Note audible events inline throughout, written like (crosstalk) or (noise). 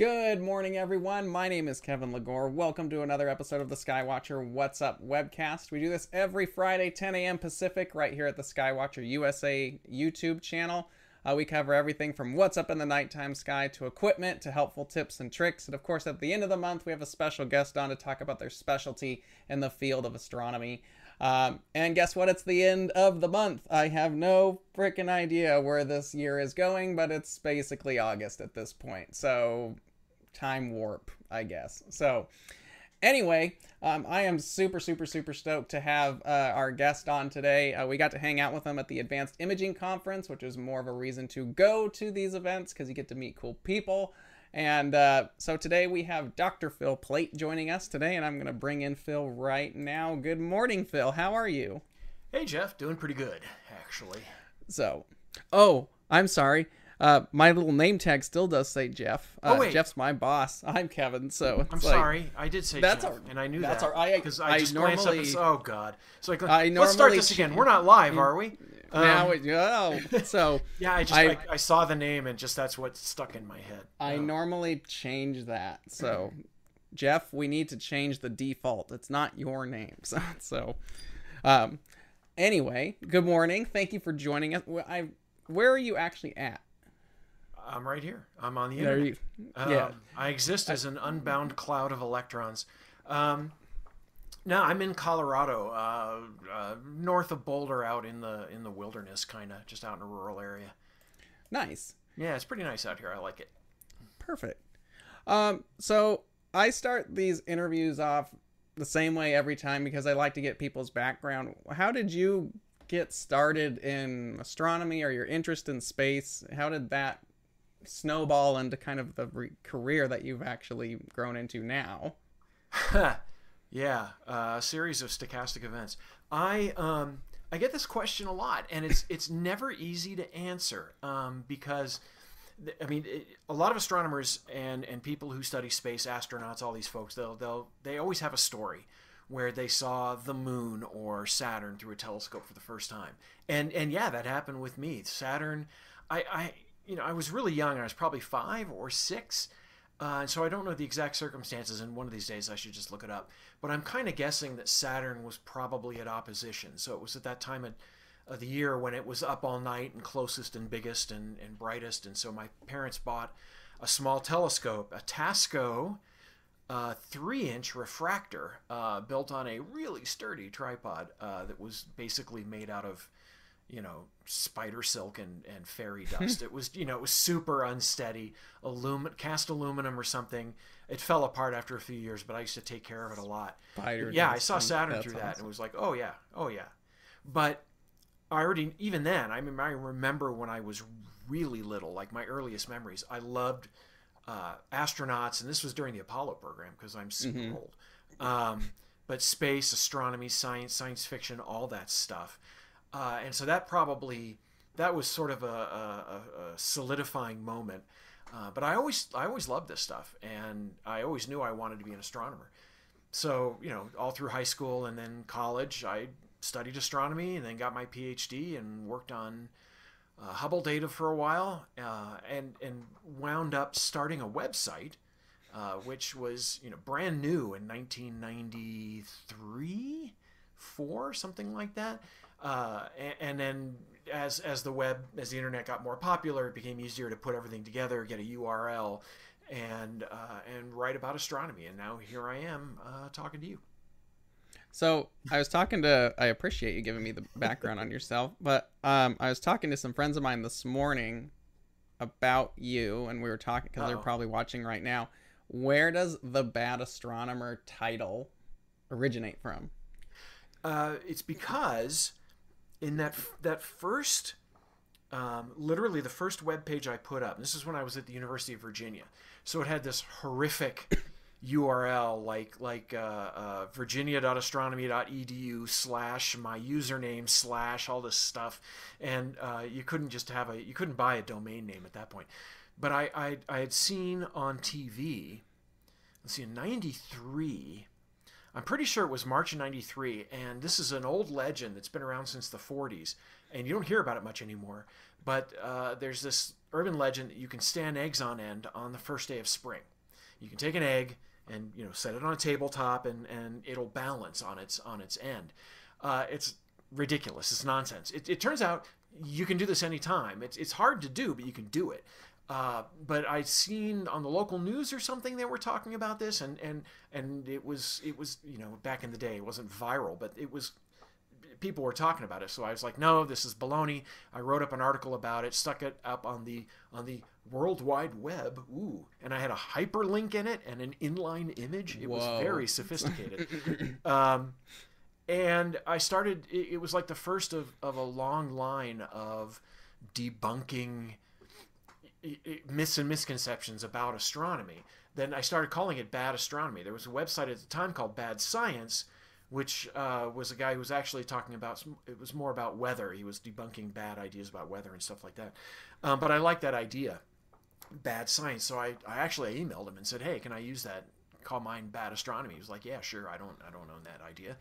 Good morning, everyone. My name is Kevin Lagore. Welcome to another episode of the Skywatcher What's Up webcast. We do this every Friday, 10 a.m. Pacific, right here at the Skywatcher USA YouTube channel. Uh, we cover everything from what's up in the nighttime sky to equipment to helpful tips and tricks. And of course, at the end of the month, we have a special guest on to talk about their specialty in the field of astronomy. Um, and guess what? It's the end of the month. I have no freaking idea where this year is going, but it's basically August at this point. So time warp, I guess. So, anyway, um, I am super, super, super stoked to have uh, our guest on today. Uh, we got to hang out with him at the Advanced Imaging Conference, which is more of a reason to go to these events because you get to meet cool people. And uh, so today we have Dr. Phil Plait joining us today, and I'm going to bring in Phil right now. Good morning, Phil. How are you? Hey, Jeff. Doing pretty good, actually. So, oh, I'm sorry. Uh, my little name tag still does say Jeff. Uh, oh wait, Jeff's my boss. (laughs) I'm Kevin. So I'm like, sorry, I did say that's Jeff, our, and I knew that's that. I because I, I, just normally, glanced up and "Oh God!" So like, I let's start this again. We're not live, are we? Um, now, it, oh, (laughs) so yeah, I just I, I, saw the name and just that's what stuck in my head. I oh. normally change that. So, Jeff, we need to change the default. It's not your name. (laughs) So, so um, anyway, good morning. Thank you for joining us. I, where are you actually at? I'm right here. I'm on the internet. Yeah. Um, I exist as an unbound cloud of electrons. Um, no, I'm in Colorado, uh, uh, north of Boulder, out in the in the wilderness, kind of just out in a rural area. Nice. Yeah, it's pretty nice out here. I like it. Perfect. Um, so I start these interviews off the same way every time because I like to get people's background. How did you get started in astronomy or your interest in space? How did that snowball into kind of the re- career that you've actually grown into now. (laughs) yeah, uh, a series of stochastic events. I um, I get this question a lot, and it's it's never easy to answer um, because. I mean, it, a lot of astronomers and, and people who study space, astronauts, all these folks, they'll, they'll they always have a story where they saw the moon or Saturn through a telescope for the first time. And and yeah, that happened with me. Saturn, I, I you know, I was really young. I was probably five or six. Uh, and so I don't know the exact circumstances, and one of these days I should just look it up. But I'm kind of guessing that Saturn was probably at opposition. So it was at that time of, of the year when it was up all night and closest and biggest and, and brightest. And so my parents bought a small telescope, a Tasco uh, three inch refractor uh, built on a really sturdy tripod uh, that was basically made out of you know spider silk and, and fairy dust. (laughs) It was you know it was super unsteady aluminum cast aluminum or something. It fell apart after a few years but i used to take care of it a lot. Spider yeah i saw saturn through that awesome. and it was like oh yeah oh yeah. But i already even then i mean i remember when i was really little like my earliest memories i loved uh, astronauts and this was during the apollo program because i'm super mm-hmm. old. Um, but space astronomy science science fiction all that stuff uh, and so that probably that was sort of a, a, a solidifying moment. Uh, but I always I always loved this stuff, and I always knew I wanted to be an astronomer. So you know, all through high school and then college, I studied astronomy and then got my PhD and worked on uh, Hubble data for a while, uh, and and wound up starting a website, uh, which was you know brand new in 1993, four something like that. Uh, and, and, then as as the web as the internet got more popular, it became easier to put everything together, get a URL, and uh, and write about astronomy. And now here I am uh, talking to you. So I was talking to. I appreciate you giving me the background on yourself, but um, I was talking to some friends of mine this morning about you, and we were talking because they're probably watching right now. Where does the bad astronomer title originate from? Uh, it's because in that that first um, literally the first web page I put up. This is when I was at the University of Virginia, so it had this horrific (coughs) URL like like uh, uh, virginia.astronomy.edu slash my username slash all this stuff, and uh, you couldn't just have a you couldn't buy a domain name at that point. But I I, I had seen on TV, let's see, in '93, I'm pretty sure it was March of 93. And this is an old legend that's been around since the 40s. And you don't hear about it much anymore. But uh, there's this urban legend that you can stand eggs on end on the first day of spring. You can take an egg and you know set it on a tabletop and, and it'll balance on its on its end. Uh, it's ridiculous. It's nonsense. It, it turns out you can do this anytime. It's, it's hard to do, but you can do it. Uh, but I'd seen on the local news or something they were talking about this, and, and and it was it was you know back in the day it wasn't viral, but it was people were talking about it. So I was like, no, this is baloney. I wrote up an article about it, stuck it up on the on the World Wide Web. Ooh, and I had a hyperlink in it and an inline image. It Whoa. was very sophisticated. (laughs) um, and I started. It, it was like the first of of a long line of debunking myths and misconceptions about astronomy. Then I started calling it bad astronomy. There was a website at the time called Bad Science, which uh, was a guy who was actually talking about it was more about weather. He was debunking bad ideas about weather and stuff like that. Um, but I like that idea, bad science. So I, I actually emailed him and said, hey, can I use that? Call mine bad astronomy. He was like, yeah, sure. I don't I don't own that idea.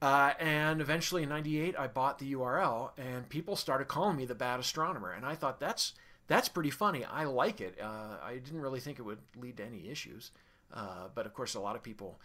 Uh, and eventually in '98, I bought the URL, and people started calling me the bad astronomer. And I thought that's that's pretty funny. I like it. Uh, I didn't really think it would lead to any issues, uh, but of course, a lot of people.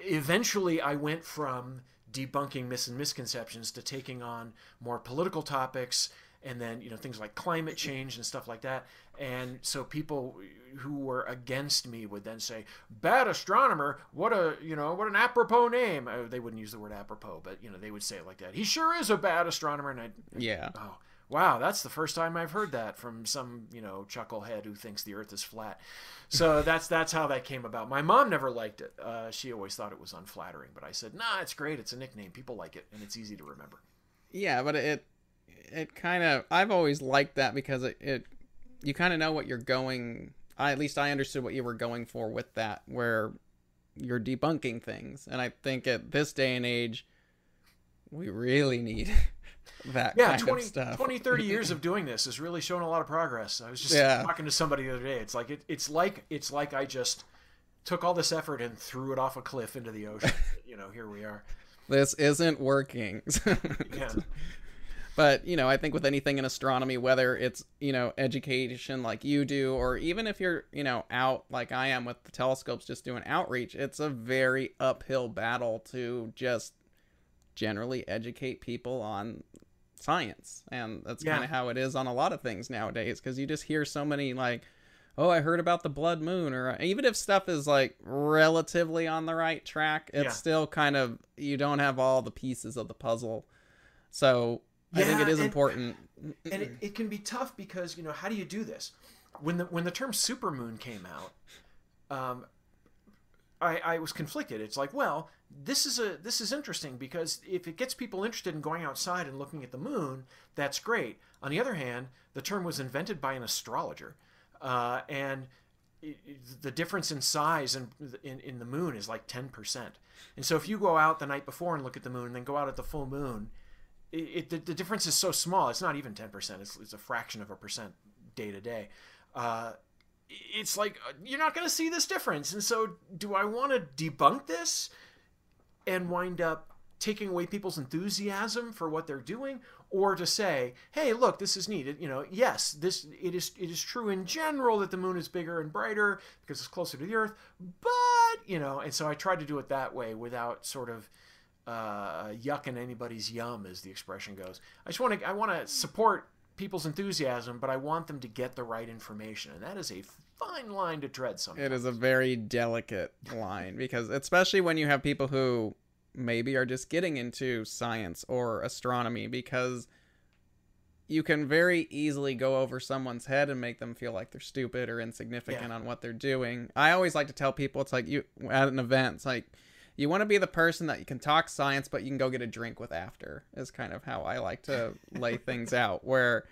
Eventually, I went from debunking myths and misconceptions to taking on more political topics and then you know things like climate change and stuff like that and so people who were against me would then say bad astronomer what a you know what an apropos name uh, they wouldn't use the word apropos but you know they would say it like that he sure is a bad astronomer and i yeah oh wow that's the first time i've heard that from some you know chucklehead who thinks the earth is flat. So (laughs) that's that's how that came about. My mom never liked it. Uh, she always thought it was unflattering but i said nah it's great. It's a nickname. People like it and it's easy to remember. Yeah but it it kind of I've always liked that because it, it you kind of know what you're going. I at least I understood what you were going for with that, where you're debunking things, and I think at this day and age, we really need that yeah, kind 20, of stuff. 20, 30 years of (clears throat) doing this has really shown a lot of progress. I was just Yeah. talking to somebody the other day. It's like it, it's like it's like I just took all this effort and threw it off a cliff into the ocean. (laughs) you know, here we are. This isn't working. (laughs) Yeah. But, you know, I think with anything in astronomy, whether it's, you know, education like you do, or even if you're, you know, out like I am with the telescopes just doing outreach, it's a very uphill battle to just generally educate people on science. And that's Yeah. kind of how it is on a lot of things nowadays because you just hear so many, like, oh, I heard about the blood moon, or even if stuff is like relatively on the right track, it's Yeah. still kind of, you don't have all the pieces of the puzzle. So I think it is and- important. and it, it can be tough because you know how do you do this when the when the term supermoon came out um, I, I was conflicted it's like well this is a this is interesting because if it gets people interested in going outside and looking at the moon that's great on the other hand the term was invented by an astrologer uh, and the difference in size in, in in the moon is like 10% and so if you go out the night before and look at the moon and then go out at the full moon it the, the difference is so small. It's not even ten percent. It's, it's a fraction of a percent day to day. Uh, it's like uh, you're not going to see this difference. And so, do I want to debunk this and wind up taking away people's enthusiasm for what they're doing, or to say, "Hey, look, this is neat." It- You know, yes, this it is. It is true in general that the moon is bigger and brighter because it's closer to the Earth, but you know, and so I tried to do it that way without sort of uh, yucking anybody's yum, as the expression goes. I just want to I want to support people's enthusiasm, but I want them to get the right information, and that is a fine line to tread. Sometimes It is a very delicate line because, especially when you have people who maybe are just getting into science or astronomy, because you can very easily go over someone's head and make them feel like they're stupid or insignificant Yeah. on what they're doing. I always like to tell people it's like you at an event, it's like you want to be the person that you can talk science, but you can go get a drink with after, is kind of how I like to lay (laughs) things out. Where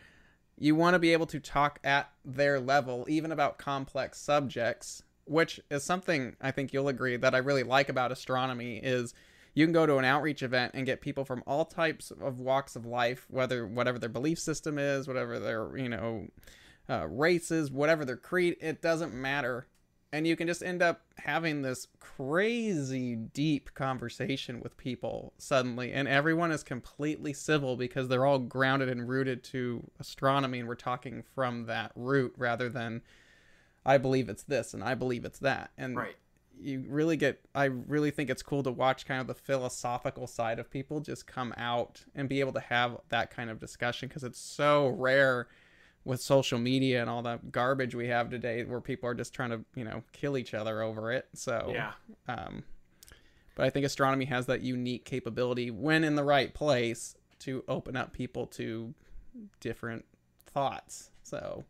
you want to be able to talk at their level, even about complex subjects, which is something I think you'll agree that I really like about astronomy is you can go to an outreach event and get people from all types of walks of life, whether whatever their belief system is, whatever their you know uh, race is, whatever their creed, it doesn't matter. And you can just end up having this crazy deep conversation with people suddenly and everyone is completely civil because they're all grounded and rooted to astronomy and we're talking from that root rather than i believe it's this and i believe it's that and Right. you really get i really think it's cool to watch kind of the philosophical side of people just come out and be able to have that kind of discussion because it's so rare with social media and all that garbage we have today where people are just trying to you know kill each other over it so Yeah. um but i think astronomy has that unique capability when in the right place to open up people to different thoughts so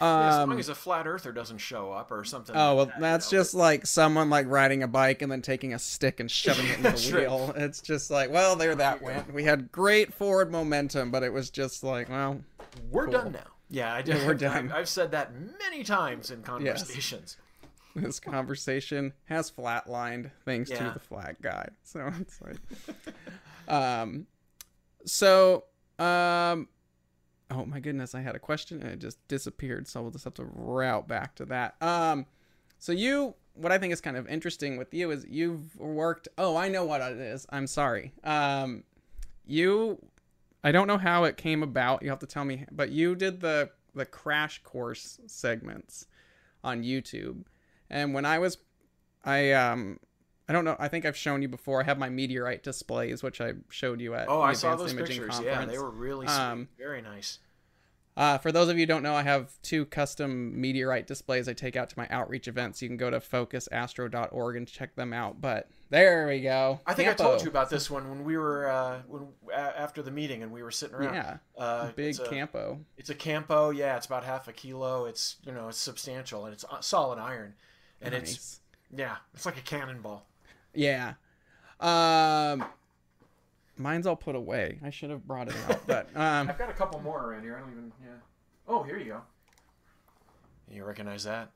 Yeah, as um, long as a flat earther doesn't show up or something. Oh like well, that, you that's know, just like someone like riding a bike and then taking a stick and shoving it in the (laughs) wheel. It's just like, well, there that went. We had great forward momentum, but it was just like, well, We're cool. done now. Yeah, I did. Yeah, we're (laughs) done. I've, I've said that many times in conversations. (laughs) this conversation has flatlined thanks Yeah. to the flat guy. So it's like, um, so um, oh my goodness, I had a question and it just disappeared. So we'll just have to route back to that. Um, so you, what I think is kind of interesting with you is you've worked. Oh, I know what it is. I'm sorry. Um, you, I don't know how it came about. You have to tell me. But you did the the crash course segments on YouTube. And when I was, I um, I don't know. I think I've shown you before. I have my meteorite displays, which I showed you at. Oh, I saw those Imaging pictures. Yeah, they were really sweet. Um, very nice. Uh, for those of you who don't know, I have two custom meteorite displays I take out to my outreach events. You can go to focusastro.org and check them out. But there we go. I think I told you about this one when we were uh, when after the meeting and we were sitting around. Yeah, uh, big it's a, campo. It's a Campo. Yeah, it's about half a kilo. It's you know it's substantial and it's uh, solid iron, and it's yeah, it's like a cannonball. Yeah. Um, mine's all put away. I should have brought it out, (laughs) but um, I've got a couple more around here. I don't even. Yeah. Oh, here you go. You recognize that?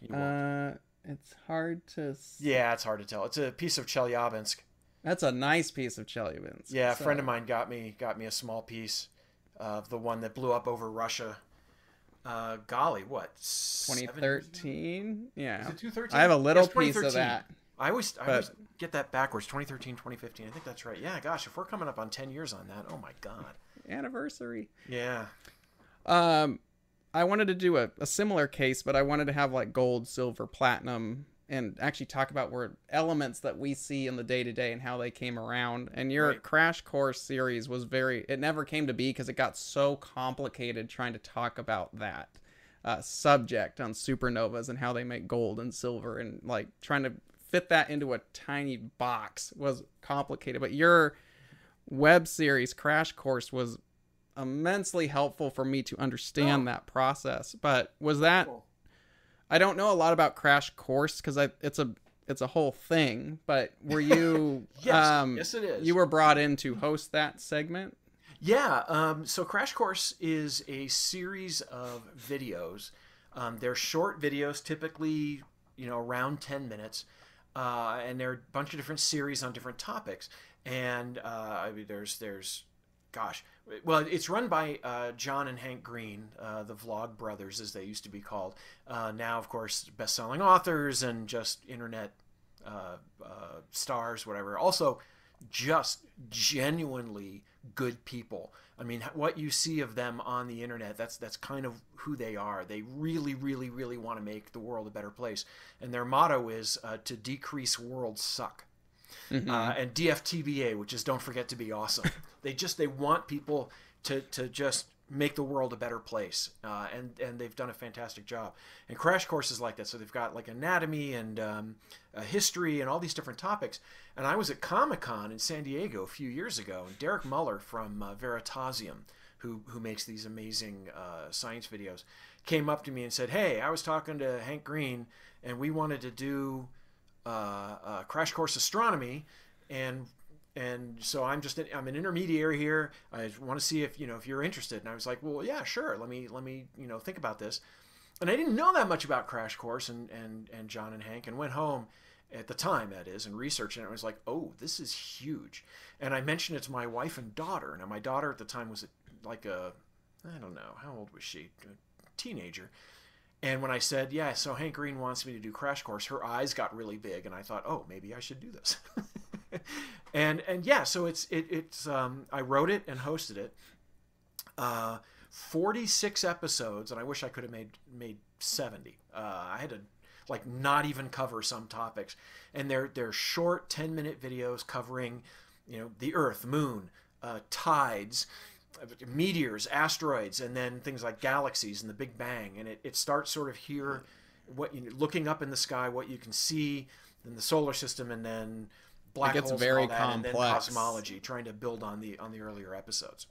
You uh, it's hard to. s- yeah, it's hard to tell. It's a piece of Chelyabinsk. That's a nice piece of Chelyabinsk. Yeah, a So- friend of mine got me got me a small piece of the one that blew up over Russia. Uh, golly, what? seven years ago? 2013. Yeah. Is it 2013? I have a little Yes, piece of that. I always, I But- always get that backwards. 2013, 2015. I think that's right. Yeah, gosh, if we're coming up on 10 years on that, oh my god. Anniversary. Yeah. Um, I wanted to do a, a similar case, but I wanted to have like gold, silver, platinum, and actually talk about where elements that we see in the day to day and how they came around. And your Right. crash course series was very, it never came to be because it got so complicated trying to talk about that uh, subject on supernovas and how they make gold and silver and like trying to fit that into a tiny box was complicated. But your web series crash course was immensely helpful for me to understand that process. But was that Cool. I don't know a lot about crash course because I it's a it's a whole thing. But were (laughs) you Yes, um yes, it is. you were brought in to host that segment? Yeah. Um, so Crash Course is a series of videos. Um, they're short videos, typically, you know, around 10 minutes. Uh, and there are a bunch of different series on different topics. And uh, I mean, there's, there's, gosh, well, it's run by uh, John and Hank Green, uh, the Vlog Brothers, as they used to be called. Uh, now, of course, best-selling authors and just internet uh, stars, whatever. Also, just genuinely good people. I mean, what you see of them on the internet, that's that's kind of who they are. They really, really, really want to make the world a better place, and their motto is uh, to decrease world suck. Uh, and DFTBA, which is don't forget to be awesome. (laughs) they just they want people to to just make the world a better place, uh, and and they've done a fantastic job. And crash courses like that, so they've got like anatomy and um, uh, history and all these different topics. And I was at Comic Con in San Diego a few years ago, and Derek Muller from uh, Veritasium, who who makes these amazing uh, science videos, came up to me and said, "Hey, I was talking to Hank Green, and we wanted to do." uh, uh, crash course astronomy and and so i'm just i'm an intermediary here. I want to see if you know if you're interested. And i was like well yeah sure. Let me let me you know think about this. And i didn't know that much about crash course and and and john and hank and went home at the time that is and researched and i was like oh this is huge. And i mentioned it to my wife and daughter. Now my daughter at the time was like a i don't know how old was she? A teenager. And when I said, "Yeah, so Hank Green wants me to do Crash Course," her eyes got really big, and I thought, "Oh, maybe I should do this." (laughs) (laughs) and and yeah, so it's it, it's um, I wrote it and hosted it. Uh, 46 episodes, and I wish I could have made made 70. Uh, I had to like not even cover some topics, and they're they're short 10 minute videos covering, you know, the Earth, Moon, uh, tides, meteors, asteroids, and then things like galaxies and the Big Bang, and it, it starts sort of here, what you looking up in the sky, what you can see in the solar system, and then black It gets holes very and all that, and then complex. cosmology, trying to build on the on the earlier episodes.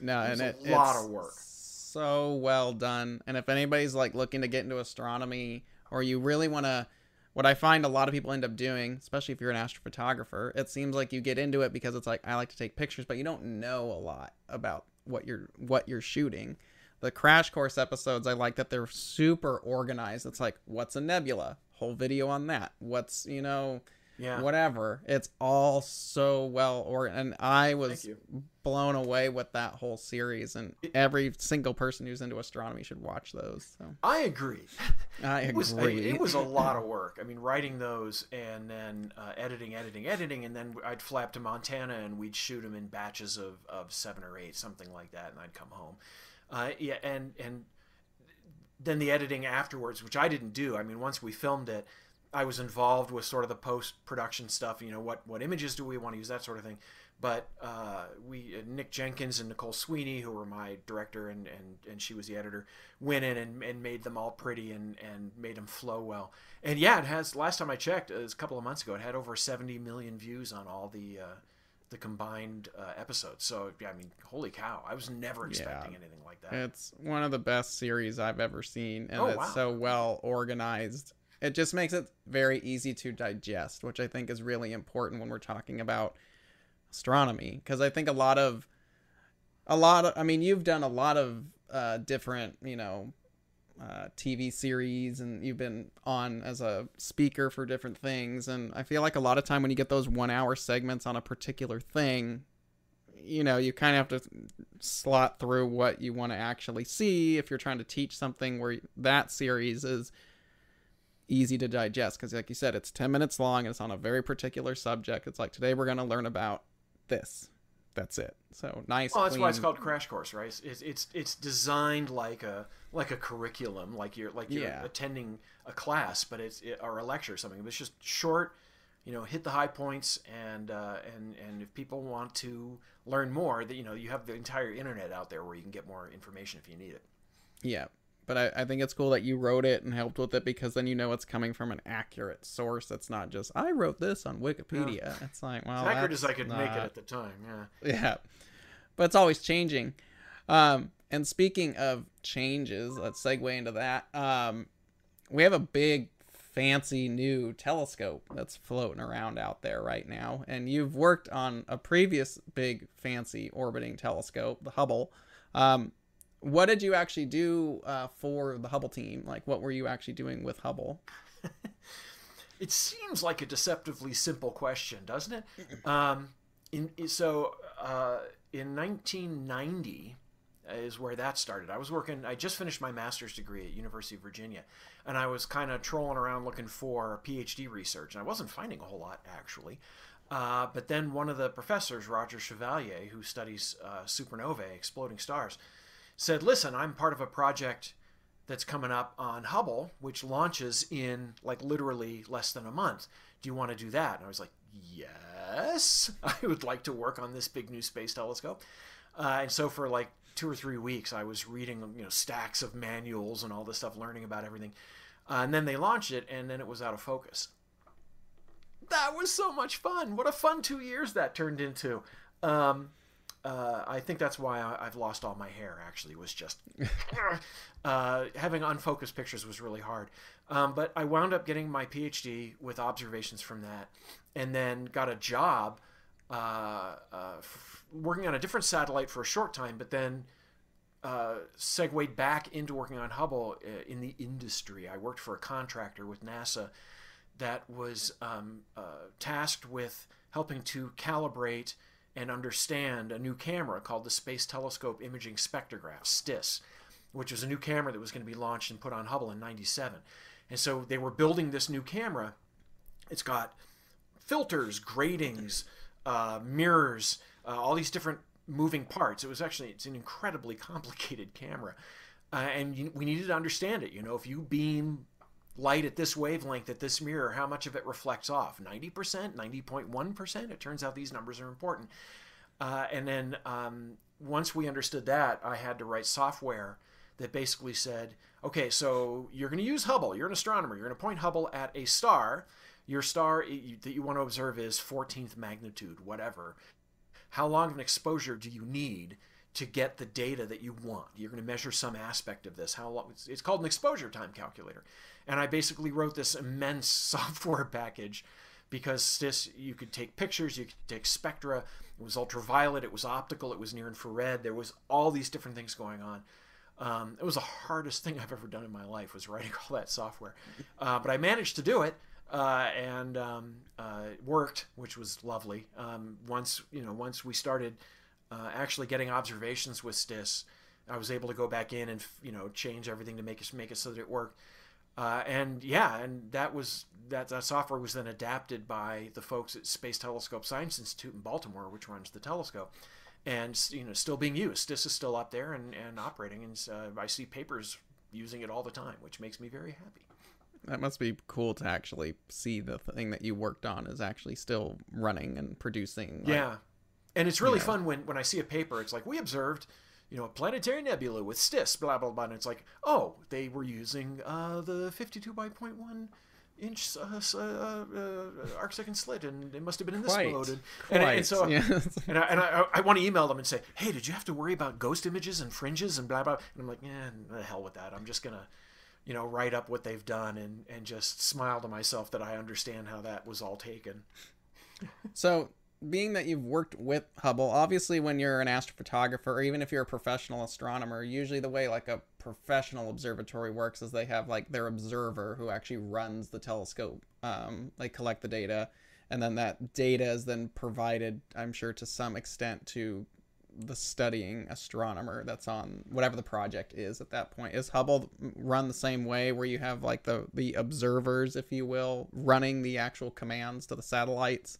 No, was and a it, lot of work. So well done. And if anybody's like looking to get into astronomy or you really want to what I find a lot of people end up doing, especially if you're an astrophotographer, it seems like you get into it because it's like I like to take pictures, but you don't know a lot about what you're what you're shooting. The crash course episodes, I like that they're super organized. It's like what's a nebula? Whole video on that. What's, you know, Yeah. whatever. It's all so well or and I was blown away with that whole series and every single person who's into astronomy should watch those. So I agree. (laughs) I It was, agree. it was a lot of (laughs) work. I mean, writing those and then uh, editing, editing, editing, and then I'd flap to Montana and we'd shoot them in batches of, of seven or eight, something like that, and I'd come home. Uh, yeah, and and then the editing afterwards, which I didn't do. I mean, once we filmed it, I was involved with sort of the post production stuff. You know, what what images do we want to use, that sort of thing. But uh, we uh, Nick Jenkins and Nicole Sweeney, who were my director and, and, and she was the editor, went in and, and made them all pretty and, and made them flow well. And yeah, it has. Last time I checked, it was a couple of months ago, it had over 70 million views on all the uh, the combined uh, episodes. So yeah, I mean, holy cow! I was never expecting Yeah. anything like that. It's one of the best series I've ever seen, and Oh, it's wow. so well organized. It just makes it very easy to digest, which I think is really important when we're talking about astronomy. Because I think a lot of, a lot of, I mean, you've done a lot of uh, different, you know, uh, TV series, and you've been on as a speaker for different things. And I feel like a lot of time when you get those one-hour segments on a particular thing, you know, you kind of have to slot through what you want to actually see if you're trying to teach something where that series is easy to digest because like you said it's 10 minutes long and it's on a very particular subject it's like today we're going to learn about this that's it so nice Well, that's why it's called Crash Course, right? It's, it's it's it's designed like a like a curriculum, like you're like you're Yeah. attending a class, but it's it, or a lecture or something. But it's just short, you know, hit the high points, and uh, and and if people want to learn more, that you know, you have the entire internet out there where you can get more information if you need it. yeah but I, I think it's cool that you wrote it and helped with it because then you know it's coming from an accurate source it's not just i wrote this on wikipedia. It's like well as accurate as I could make it at the time. Yeah. yeah. But it's always changing. Um and speaking of changes let's segue into that. Um we have a big fancy new telescope that's floating around out there right now. And you've worked on a previous big fancy orbiting telescope the hubble. Um what did you actually do uh, for the hubble team like what were you actually doing with hubble (laughs) It seems like a deceptively simple question, doesn't it? Um, in, so uh, in 1990 is where that started. I was working. I just finished my master's degree at University of Virginia, and I was kind of trolling around looking for PhD research, and I wasn't finding a whole lot actually. Uh, but then one of the professors, Roger Chevalier, who studies uh, supernovae, exploding stars, said, "Listen, I'm part of a project." that's coming up on Hubble, which launches in like literally less than a month. Do you want to do that? And I was like, yes, (laughs) I would like to work on this big new space telescope. Uh, and so for like two or three weeks, I was reading you know stacks of manuals and all this stuff, learning about everything. Uh, and then they launched it, and then it was out of focus. That was so much fun! What a fun two years that turned into. Um, uh, I think that's why I, I've lost all my hair. Actually, was just (laughs) uh, having unfocused pictures was really hard. Um, but I wound up getting my PhD with observations from that, and then got a job uh, uh, f- working on a different satellite for a short time. But then uh, segued back into working on Hubble uh, in the industry. I worked for a contractor with NASA that was um, uh, tasked with helping to calibrate and understand a new camera called the Space Telescope Imaging Spectrograph (STIS), which was a new camera that was going to be launched and put on Hubble in 97. And so they were building this new camera. It's got filters, gratings, uh, mirrors, uh, all these different moving parts. It was actually it's an incredibly (laughs) complicated camera, uh, and you, we needed to understand it. You know, if you beam light at this wavelength at this mirror, how much of it reflects off? Ninety percent, ninety point one percent. It turns out these numbers are important. Uh, and then um, once we understood that, I had to write software that basically said, okay, so you're going to use Hubble. You're an astronomer. You're going to point Hubble at a star. Your star that you want to observe is 14th magnitude, whatever how long of an exposure do you need to get the data that you want? You're going to measure some aspect of this. How long? It's called an exposure time calculator. And I basically wrote this immense (laughs) software package because this you could take pictures, you could take spectra. It was ultraviolet, it was optical, it was near infrared. There was all these different things going on. Um, it was the hardest thing I've ever done in my life was writing (laughs) all that software, uh, but I managed to do it uh, and um, uh, it worked, which was lovely. Um, once you know, once we started uh, actually getting observations with STIS, I was able to go back in and you know change everything to make it make it so that it worked. Uh, and yeah, and that was that, that software was then adapted by the folks at Space Telescope Science Institute in Baltimore, which runs the telescope, and you know still being used. This is still up there and, and operating, and uh, I see papers using it all the time, which makes me very happy that must be cool to actually see the thing that you worked on is actually still running and producing. Like, yeah, and it's really fun when when I see a paper. It's like we observed, you know, a planetary nebula with STIS, blah blah blah. And it's like, oh, they were using uh, the fifty-two by 0.1 inch uh, uh, uh, arc second slit, and it must have been in this Quite. mode. And, and, and so, yes. (laughs) and I, and I, I want to email them and say, hey, did you have to worry about ghost images and fringes and blah blah? And I'm like, yeah, the hell with that. I'm just gonna you know, write up what they've done and, and just smile to myself that I understand how that was all taken. so, being that you've worked with Hubble, obviously, when you're an astrophotographer, or even if you're a professional astronomer, usually the way like a professional observatory works is they have like their observer who actually runs the telescope. Um, they collect the data, and then that data is then provided, I'm sure, to some extent to the studying astronomer that's on whatever the project is at that point. Is Hubble run the same way where you have like the the observers, if you will, running the actual commands to the satellites,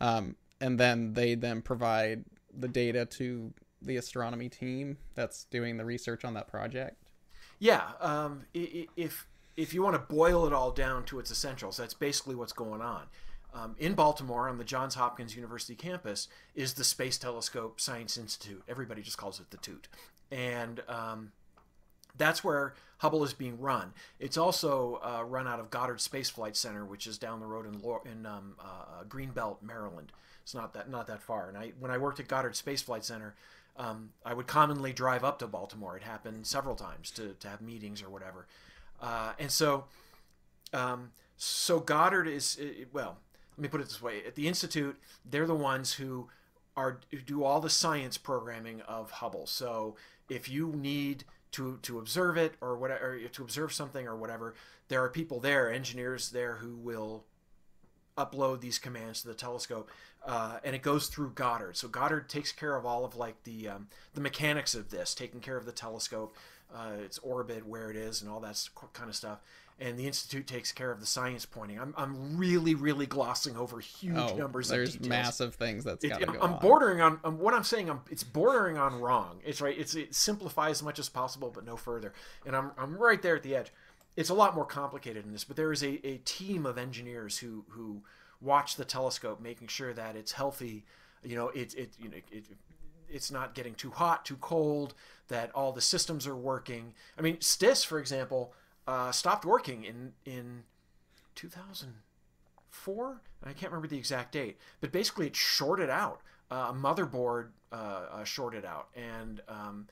um, and then they then provide the data to the astronomy team that's doing the research on that project? Yeah, um, if if you want to boil it all down to its essentials, that's basically what's going on um, in Baltimore on the Johns Hopkins University campus is the Space Telescope Science Institute. Everybody just calls it the Toot. And um, that's where Hubble is being run. It's also uh, run out of Goddard Space Flight Center, which is down the road in, in um, uh, Greenbelt, Maryland. It's not that not that far. And I, when I worked at Goddard Space Flight Center, um, I would commonly drive up to Baltimore. It happened several times to, to have meetings or whatever. Uh, and so, um, so Goddard is well let me put it this way at the institute they're the ones who are who do all the science programming of hubble so if you need to to observe it or whatever or to observe something or whatever there are people there engineers there who will upload these commands to the telescope uh, and it goes through goddard. So goddard takes care of all of like the um, the mechanics of this taking care of the telescope uh, its orbit where it is and all that kind of stuff and the institute takes care of the science pointing. I'm, I'm really really glossing over huge oh, numbers. There's massive things that's got to go. I'm on. bordering on um, what I'm saying. I'm, it's bordering on wrong. It's right. It's it simplifies as much as possible, but no further. And I'm I'm right there at the edge. It's a lot more complicated than this, but there is a, a team of engineers who who watch the telescope, making sure that it's healthy. You know, it it you know it, it's not getting too hot, too cold. That all the systems are working. I mean, STIS, for example uh, stopped working in in 2004. I can't remember the exact date, but basically it shorted out. Uh, a motherboard uh, uh, shorted out, and um,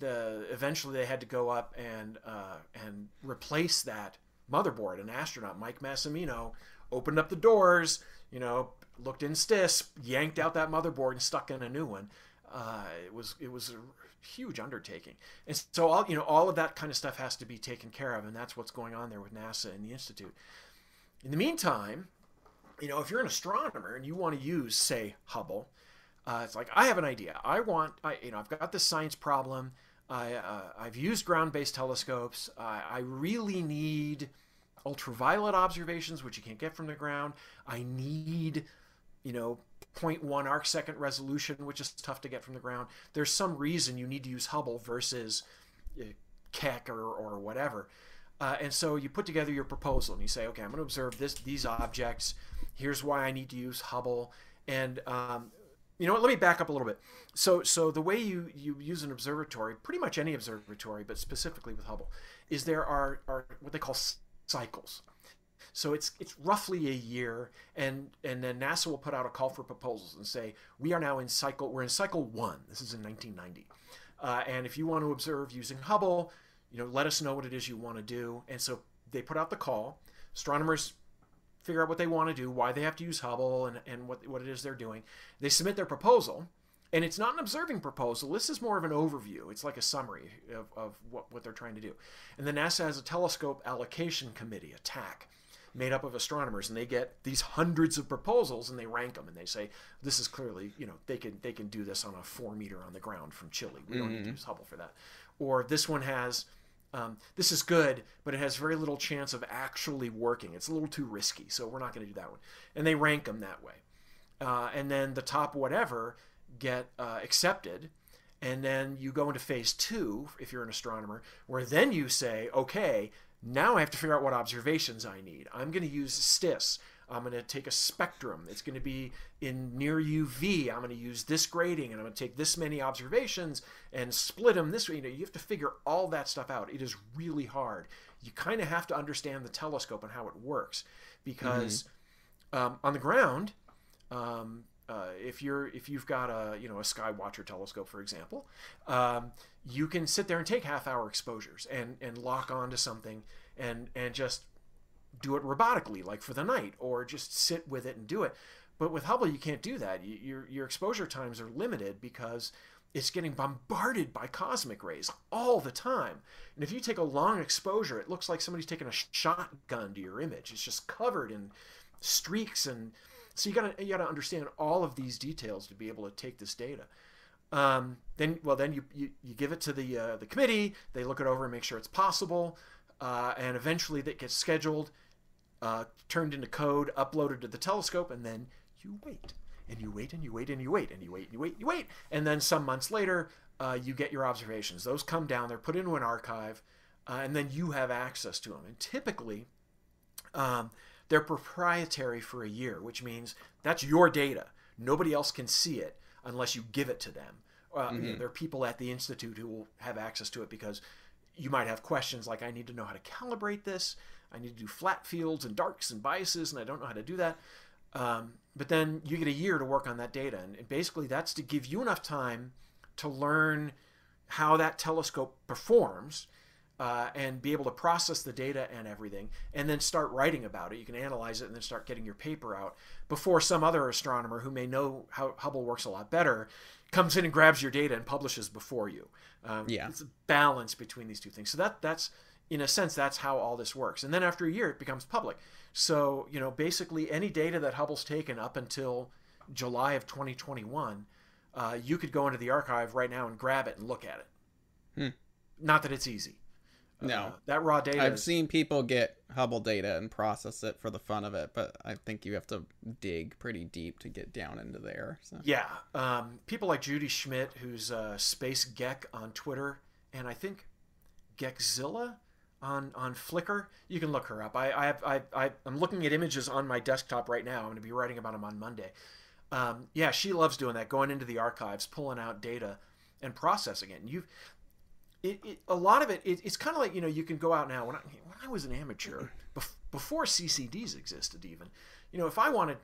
the eventually they had to go up and uh, and replace that motherboard. An astronaut, Mike Massimino, opened up the doors. You know, looked in STIS, yanked out that motherboard, and stuck in a new one. Uh, it was it was huge undertaking. And so all you know, all of that kind of stuff has to be taken care of, and that's what's going on there with NASA and the institute. In the meantime, you know, if you're an astronomer and you want to use, say, Hubble, uh, it's like I have an idea. I want, I, you know, I've got this science problem. I, uh, I've used ground-based telescopes. I, I really need ultraviolet observations, which you can't get from the ground. I need, you know, 0.1 arc second resolution, which is tough to get from the ground. There's some reason you need to use Hubble versus uh, Keck or, or whatever. Uh, and so you put together your proposal and you say, okay, I'm going to observe this these objects. Here's why I need to use Hubble. And um, you know what? Let me back up a little bit. So, so the way you, you use an observatory, pretty much any observatory, but specifically with Hubble, is there are, are what they call cycles. So it's it's roughly a year, and and then NASA will put out a call for proposals and say we are now in cycle we're in cycle one. This is in 1990, uh, and if you want to observe using Hubble, you know let us know what it is you want to do. And so they put out the call. Astronomers figure out what they want to do, why they have to use Hubble, and, and what, what it is they're doing. They submit their proposal, and it's not an observing proposal. This is more of an overview. It's like a summary of, of what, what they're trying to do. And then NASA has a telescope allocation committee, a TAC, made up of astronomers, and they get these hundreds of proposals and they rank them and they say, this is clearly, you know, they can they can do this on a four meter on the ground from Chile. We don't mm-hmm. need to mm-hmm. use Hubble for that. Or this one has um, this is good, but it has very little chance of actually working. It's a little too risky, so we're not going to do that one. And they rank them that way. Uh, and then the top whatever get uh, accepted. And then you go into phase two, if you're an astronomer, where then you say, okay, now I have to figure out what observations I need. I'm going to use STIS. I'm going to take a spectrum. It's going to be in near UV. I'm going to use this grating and I'm going to take this many observations and split them this way. You know, you have to figure all that stuff out. It is really hard. You kind of have to understand the telescope and how it works because mm-hmm. um, on the ground, um, uh, if you're if you've got a you know a Skywatcher telescope, for example, um, you can sit there and take half hour exposures and and lock onto something and and just do it robotically, like for the night, or just sit with it and do it. But with Hubble, you can't do that. You, your your exposure times are limited because it's getting bombarded by cosmic rays all the time. And if you take a long exposure, it looks like somebody's taking a shotgun to your image. It's just covered in streaks and so you gotta you gotta understand all of these details to be able to take this data. Um, then well then you, you, you give it to the uh, the committee. They look it over and make sure it's possible, uh, and eventually that gets scheduled uh, turned into code, uploaded to the telescope, and then you wait and you wait and you wait and you wait and you wait and you wait and you wait, and then some months later uh, you get your observations. Those come down, they're put into an archive, uh, and then you have access to them. And typically, um, they're proprietary for a year, which means that's your data. Nobody else can see it unless you give it to them. Uh, mm-hmm. you know, mm-hmm. there are people at the institute who will have access to it because you might have questions like, I need to know how to calibrate this. I need to do flat fields and darks and biases, and I don't know how to do that. Um, but then you get a year to work on that data. And basically, that's to give you enough time to learn how that telescope performs uh, and be able to process the data and everything, and then start writing about it. You can analyze it and then start getting your paper out before some other astronomer who may know how Hubble works a lot better comes in and grabs your data and publishes before you. Um, yeah, it's a balance between these two things. So that that's in a sense, that's how all this works. And then after a year, it becomes public. So, you know, basically any data that Hubble's taken up until July of 2021, uh, you could go into the archive right now and grab it and look at it. Hmm. Not that it's easy. No, uh, that raw data. I've is... seen people get Hubble data and process it for the fun of it, but I think you have to dig pretty deep to get down into there. So. Yeah, um, people like Judy Schmidt, who's uh, Space Geck on Twitter, and I think Geckzilla on on Flickr. You can look her up. I I have, I, I am looking at images on my desktop right now. I'm going to be writing about them on Monday. Um, yeah, she loves doing that, going into the archives, pulling out data, and processing it. And you, it, it, a lot of it, it it's kind of like you know you can go out now. When I when I was an amateur, (clears throat) bef- before CCDs existed, even, you know, if I wanted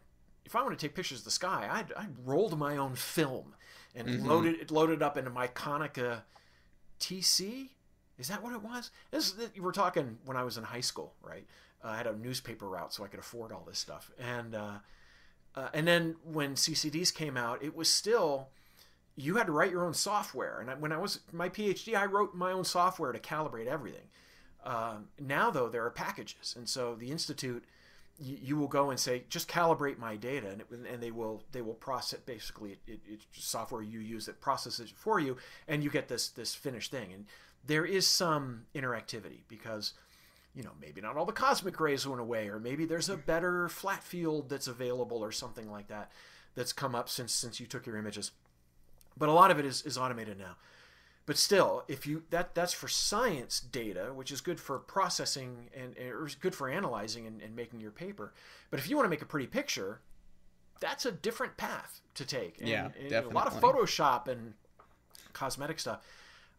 if I wanted to take pictures of the sky, I'd, I rolled my own film and mm-hmm. loaded it loaded up into my Konica TC is that what it was? This we're talking when I was in high school, right? Uh, I had a newspaper route, so I could afford all this stuff. And uh, uh, and then when CCDs came out, it was still you had to write your own software. And when I was my PhD, I wrote my own software to calibrate everything. Um, now though, there are packages, and so the institute you, you will go and say just calibrate my data and, it, and they will they will process basically it, it, it's software you use that processes it for you and you get this this finished thing and there is some interactivity because you know maybe not all the cosmic rays went away or maybe there's a better flat field that's available or something like that that's come up since since you took your images but a lot of it is, is automated now. But still if you that that's for science data which is good for processing and or good for analyzing and, and making your paper. But if you want to make a pretty picture that's a different path to take. And, yeah and definitely. a lot of photoshop and cosmetic stuff.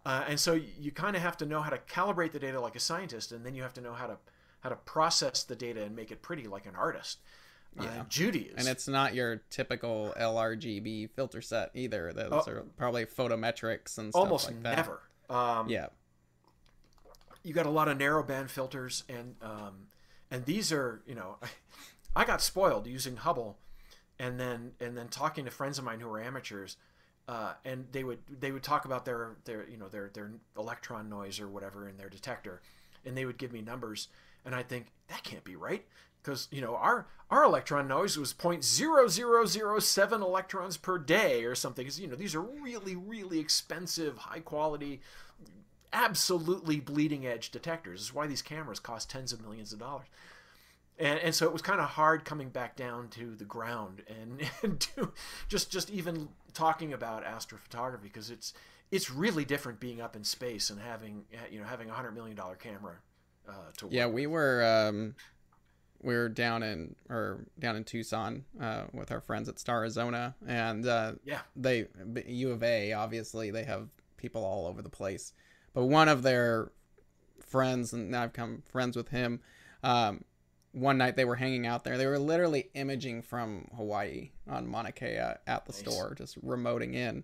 Uh, and so you kind of have to know how to calibrate the data like a scientist and then you have to know how to how to process the data and make it pretty like an artist Yeah. judy and it's not your typical LRGB filter set either. Those Oh. are probably photometrics and stuff almost like that. never um, Yeah, you got a lot of narrow band filters and um, and these are you know (laughs) I got spoiled using Hubble and then and then talking to friends of mine who were amateurs uh, and they would they would talk about their their you know their their electron noise or whatever in their detector and they would give me numbers and I think that can't be right because you know our our electron noise was 0.0007 electrons per day or something 'Cause, you know these are really really expensive high quality absolutely bleeding edge detectors. This is why these cameras cost tens of millions of dollars. And, and so it was kind of hard coming back down to the ground and, (laughs) and do, just just even talking about astrophotography because it's it's really different being up in space and having you know having a hundred million dollar camera uh, to work. yeah. We were um, we were down in or down in Tucson uh, with our friends at Starizona, and uh, Yeah. they U of A obviously they have people all over the place, but one of their friends and I've become friends with him. Um, one night they were hanging out there. They were literally imaging from Hawaii on Mauna Kea at the Nice. store, just remoting in.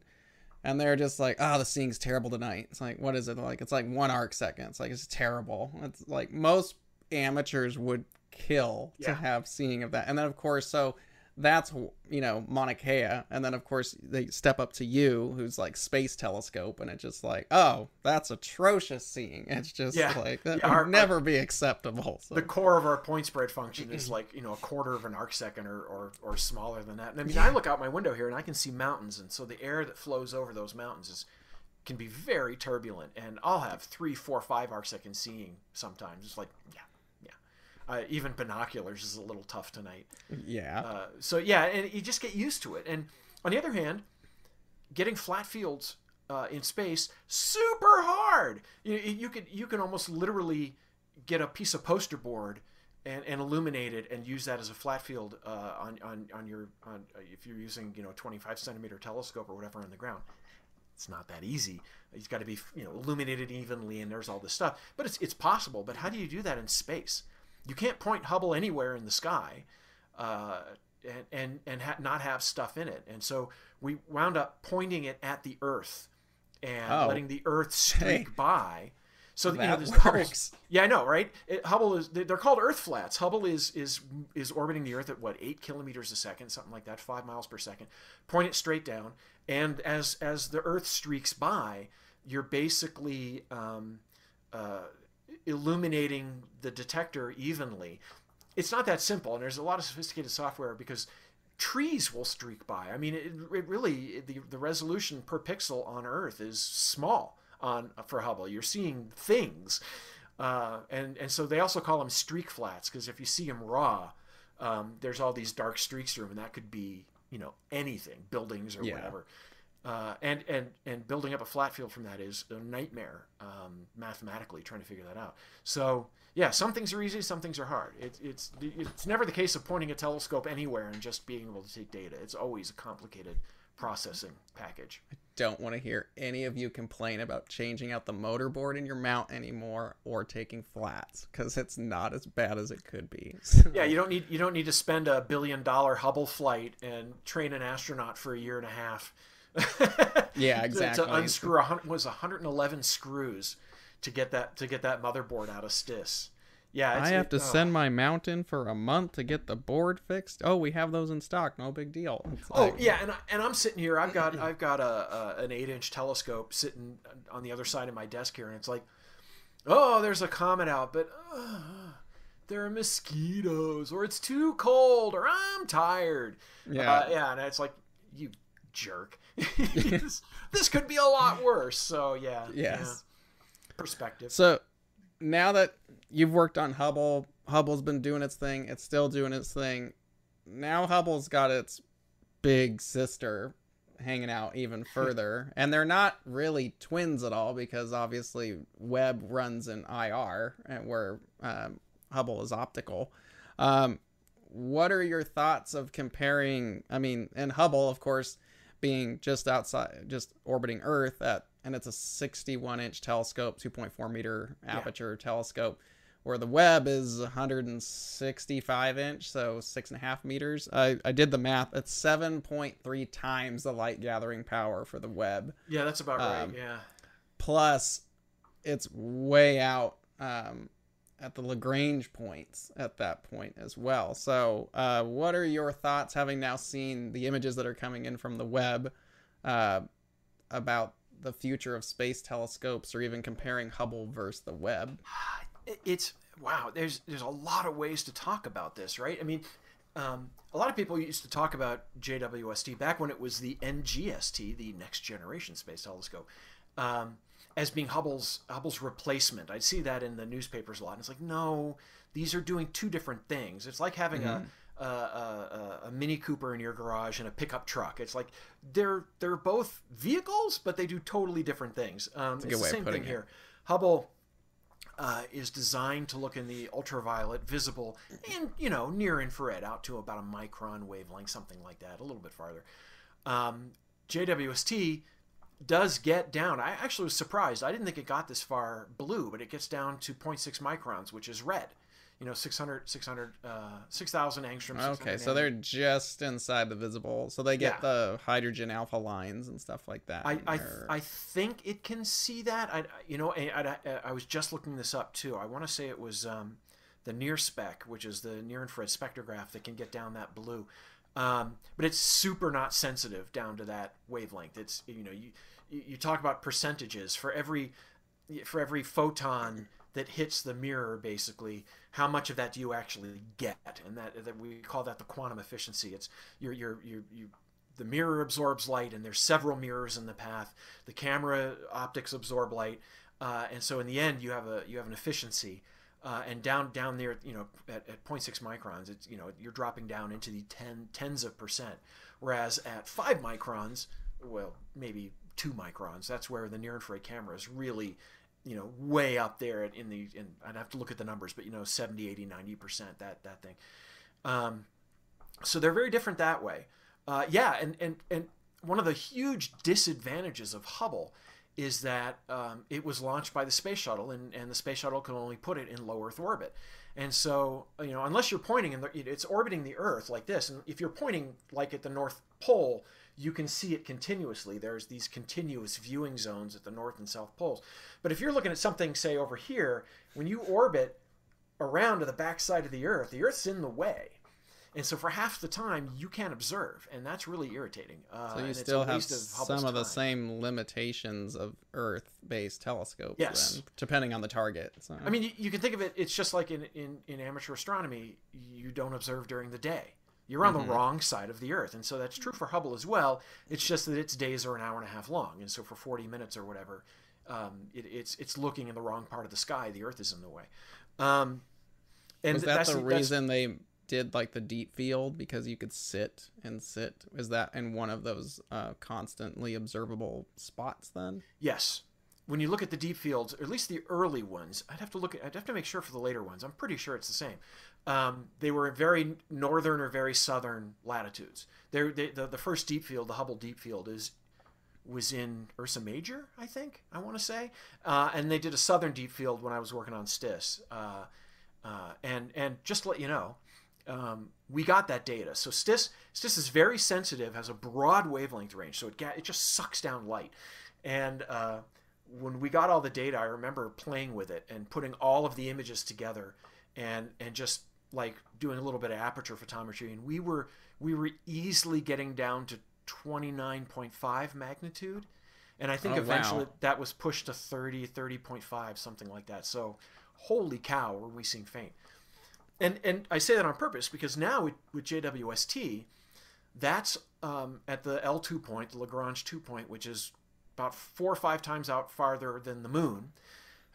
And they're just like, oh, the seeing's terrible tonight. It's like, what is it like? It's like one arc second. It's like, it's terrible. It's like most amateurs would kill to have seeing of that. And then, of course, so that's, you know, Mauna Kea. And then, of course, they step up to you, who's like space telescope. And it's just like, oh, that's atrocious seeing. It's just Yeah. like, that Yeah, would our- never be acceptable. So. the core of our point spread function is (clears throat) like you know a quarter of an arc second or, or, or smaller than that. And I mean, I look out my window here and I can see mountains, and so the air that flows over those mountains is can be very turbulent. And I'll have three, four, five arc second seeing sometimes. It's like yeah, yeah. Uh, even binoculars is a little tough tonight. yeah. Uh, so yeah, and you just get used to it. And on the other hand, getting flat fields uh, in space super hard. You, you could you can almost literally get a piece of poster board and, and illuminate it and use that as a flat field uh, on, on on your on if you're using you know 25 centimeter telescope or whatever on the ground. It's not that easy. It's got to be you know illuminated evenly and there's all this stuff. But it's it's possible. But how do you do that in space? You can't point Hubble anywhere in the sky. Uh, and and, and ha- not have stuff in it. And so we wound up pointing it at the Earth and Oh. letting the Earth streak (laughs) Hey. by. So that you know, works. Hubble's, yeah, I know, right? It, Hubble is they're called Earth flats. Hubble is is is orbiting the Earth at what eight kilometers a second, something like that, five miles per second. Point it straight down, and as as the Earth streaks by, you're basically um, uh, illuminating the detector evenly. It's not that simple, and there's a lot of sophisticated software because trees will streak by. I mean, it, it really the the resolution per pixel on Earth is small on for Hubble. You're seeing things, uh, and and so they also call them streak flats because if you see them raw, um, there's all these dark streaks through them, and that could be you know anything, buildings or Yeah. whatever. Uh, and and and building up a flat field from that is a nightmare um, mathematically trying to figure that out. So yeah, some things are easy, some things are hard. It, it's it's never the case of pointing a telescope anywhere and just being able to take data. It's always a complicated processing package. I don't want to hear any of you complain about changing out the motor board in your mount anymore or taking flats because it's not as bad as it could be. (laughs) Yeah, you don't need you don't need to spend a billion dollar Hubble flight and train an astronaut for a year and a half. (laughs) Yeah, To- exactly. To, unscrew a hundred was 111 screws to get that to get that motherboard out of STIS. Yeah, I have it- to oh. send my mountain for a month to get the board fixed. Oh, we have those in stock. No big deal. It's Oh like- yeah, and I, and I'm sitting here. I've got I've got a, a an eight inch telescope sitting on the other side of my desk here, and it's like, oh, there's a comet out, but uh, there are mosquitoes, or it's too cold, or I'm tired. Yeah. Uh, yeah, and it's like, you jerk. (laughs) this, this could be a lot worse. So, yeah. Yes. yeah. Perspective. So now that you've worked on Hubble, Hubble's been doing its thing, it's still doing its thing. Now Hubble's got its big sister hanging out even (laughs) further. and they're not really twins at all because obviously Webb runs in IR and where um, Hubble is optical. Um, what are your thoughts of comparing? I mean, and Hubble, of course, being just outside, just orbiting Earth at, and it's a 61 inch telescope, 2.4 meter aperture yeah. telescope, where the Webb is 165 inch, so six and a half meters. I, I did the math. It's 7.3 times the light gathering power for the Webb. Yeah, that's about um, right. Yeah. Plus, it's way out um, at the Lagrange points at that point as well. So, uh, what are your thoughts, having now seen the images that are coming in from the Webb, uh, about the future of space telescopes, or even comparing Hubble versus the Webb? It's wow. There's there's a lot of ways to talk about this, right? I mean, um, a lot of people used to talk about JWST back when it was the NGST, the Next Generation Space Telescope. Um, as being Hubble's Hubble's replacement. I'd see that in the newspapers a lot. And it's like, no, these are doing two different things. It's like having mm-hmm. a, a, a, a, Mini Cooper in your garage and a pickup truck. It's like they're they're both vehicles, but they do totally different things. Um, it's the same thing it. here. Hubble uh, is designed to look in the ultraviolet, visible, and you know near infrared, out to about a micron wavelength, something like that, a little bit farther. Um, JWST does get down. I actually was surprised. I didn't think it got this far blue, but it gets down to 0.6 microns, which is red. You know, 600, 600, uh, 6,000 angstroms. Okay, so they're just inside the visible. So they get yeah. the hydrogen alpha lines and stuff like that. I I, I think it can see that. I you know I, I, I was just looking this up too. I want to say it was um, the spec, which is the near infrared spectrograph that can get down that blue. Um, but it's super not sensitive down to that wavelength. It's you know you you talk about percentages for every for every photon that hits the mirror basically how much of that do you actually get? And that, that we call that the quantum efficiency. It's your your your you the mirror absorbs light and there's several mirrors in the path. The camera optics absorb light uh, and so in the end you have a you have an efficiency uh, and down down there you know at, at 0.6 microns it's you know you're dropping down into the 10 tens of percent. Whereas at 5 microns well maybe two microns. That's where the near infrared camera is really, you know, way up there in the. In, I'd have to look at the numbers, but you know, 70, 80, 90 percent that that thing. Um, so they're very different that way. Uh, yeah, and and and one of the huge disadvantages of Hubble is that um, it was launched by the space shuttle, and, and the space shuttle can only put it in low Earth orbit. And so, you know, unless you're pointing and it's orbiting the Earth like this, and if you're pointing like at the North Pole, you can see it continuously. There's these continuous viewing zones at the north and south poles. But if you're looking at something, say over here, when you orbit around to the backside of the Earth, the Earth's in the way. And so for half the time, you can't observe, and that's really irritating. Uh, so you still have some of the same limitations of Earth-based telescopes, yes, then, depending on the target. So. I mean, you, you, can think of it. It's just like in, in in amateur astronomy, you don't observe during the day. You're on mm-hmm. the wrong side of the Earth. And so that's true for Hubble as well. It's just that its days are an hour and a half long. And so for 40 minutes or whatever, um, it, it's it's looking in the wrong part of the sky. The Earth is in the way. Um, and Was that that's, the reason they did like the deep field because you could sit and sit? Is that in one of those uh, constantly observable spots then? Yes. When you look at the deep fields, or at least the early ones, I'd have to look at, I'd have to make sure for the later ones. I'm pretty sure it's the same. Um, they were very northern or very southern latitudes. They, the, the first deep field, the Hubble Deep Field, is was in Ursa Major, I think I want to say, uh, and they did a southern deep field when I was working on STIS. Uh, uh, and and just to let you know, um, we got that data. So STIS STIS is very sensitive, has a broad wavelength range, so it it just sucks down light. And uh, when we got all the data, I remember playing with it and putting all of the images together, and and just like doing a little bit of aperture photometry, and we were we were easily getting down to 29.5 magnitude, and I think oh, eventually wow. that was pushed to 30, 30.5, something like that. So, holy cow, were we seeing faint? and and I say that on purpose because now with, with JWST, that's um, at the L2 point, the Lagrange 2 point, which is about four or five times out farther than the moon.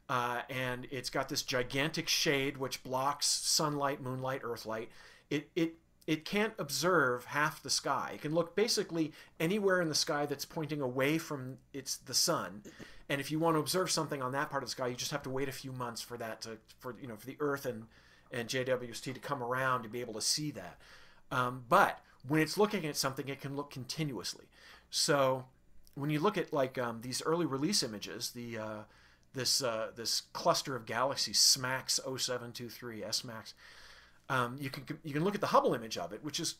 Uh, and it's got this gigantic shade which blocks sunlight, moonlight, earthlight. It, it, it can't observe half the sky. It can look basically anywhere in the sky that's pointing away from it's the sun. And if you want to observe something on that part of the sky, you just have to wait a few months for that to for you know for the Earth and and JWST to come around to be able to see that. Um, but when it's looking at something, it can look continuously. So when you look at like um, these early release images, the uh, this uh, this cluster of galaxies, SMACS 0723, SMACS. um, you can you can look at the Hubble image of it, which is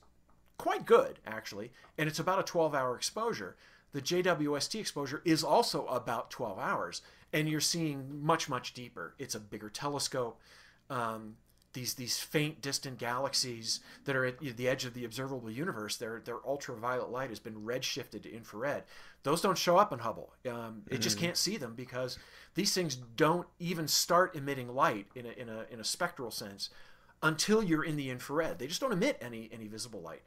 quite good actually, and it's about a 12-hour exposure. The JWST exposure is also about 12 hours, and you're seeing much much deeper. It's a bigger telescope. Um, these these faint distant galaxies that are at the edge of the observable universe their their ultraviolet light has been redshifted to infrared those don't show up in hubble um, it just mm. can't see them because these things don't even start emitting light in a, in a in a spectral sense until you're in the infrared they just don't emit any any visible light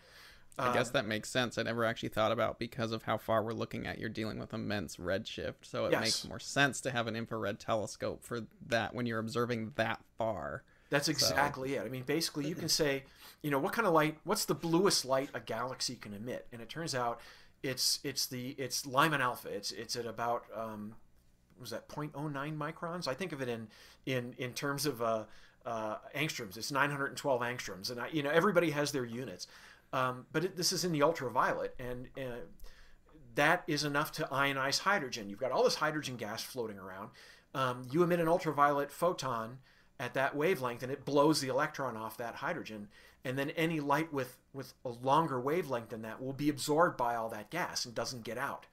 I guess um, that makes sense. I never actually thought about because of how far we're looking at. You're dealing with immense redshift, so it yes. makes more sense to have an infrared telescope for that when you're observing that far. That's exactly so. it. I mean, basically, you can say, you know, what kind of light? What's the bluest light a galaxy can emit? And it turns out, it's it's the it's Lyman alpha. It's it's at about um, was that 0.09 microns? I think of it in in in terms of uh, uh, angstroms. It's 912 angstroms, and I, you know everybody has their units, um, but it, this is in the ultraviolet, and uh, that is enough to ionize hydrogen. You've got all this hydrogen gas floating around. Um, you emit an ultraviolet photon at that wavelength and it blows the electron off that hydrogen. And then any light with with a longer wavelength than that will be absorbed by all that gas and doesn't get out.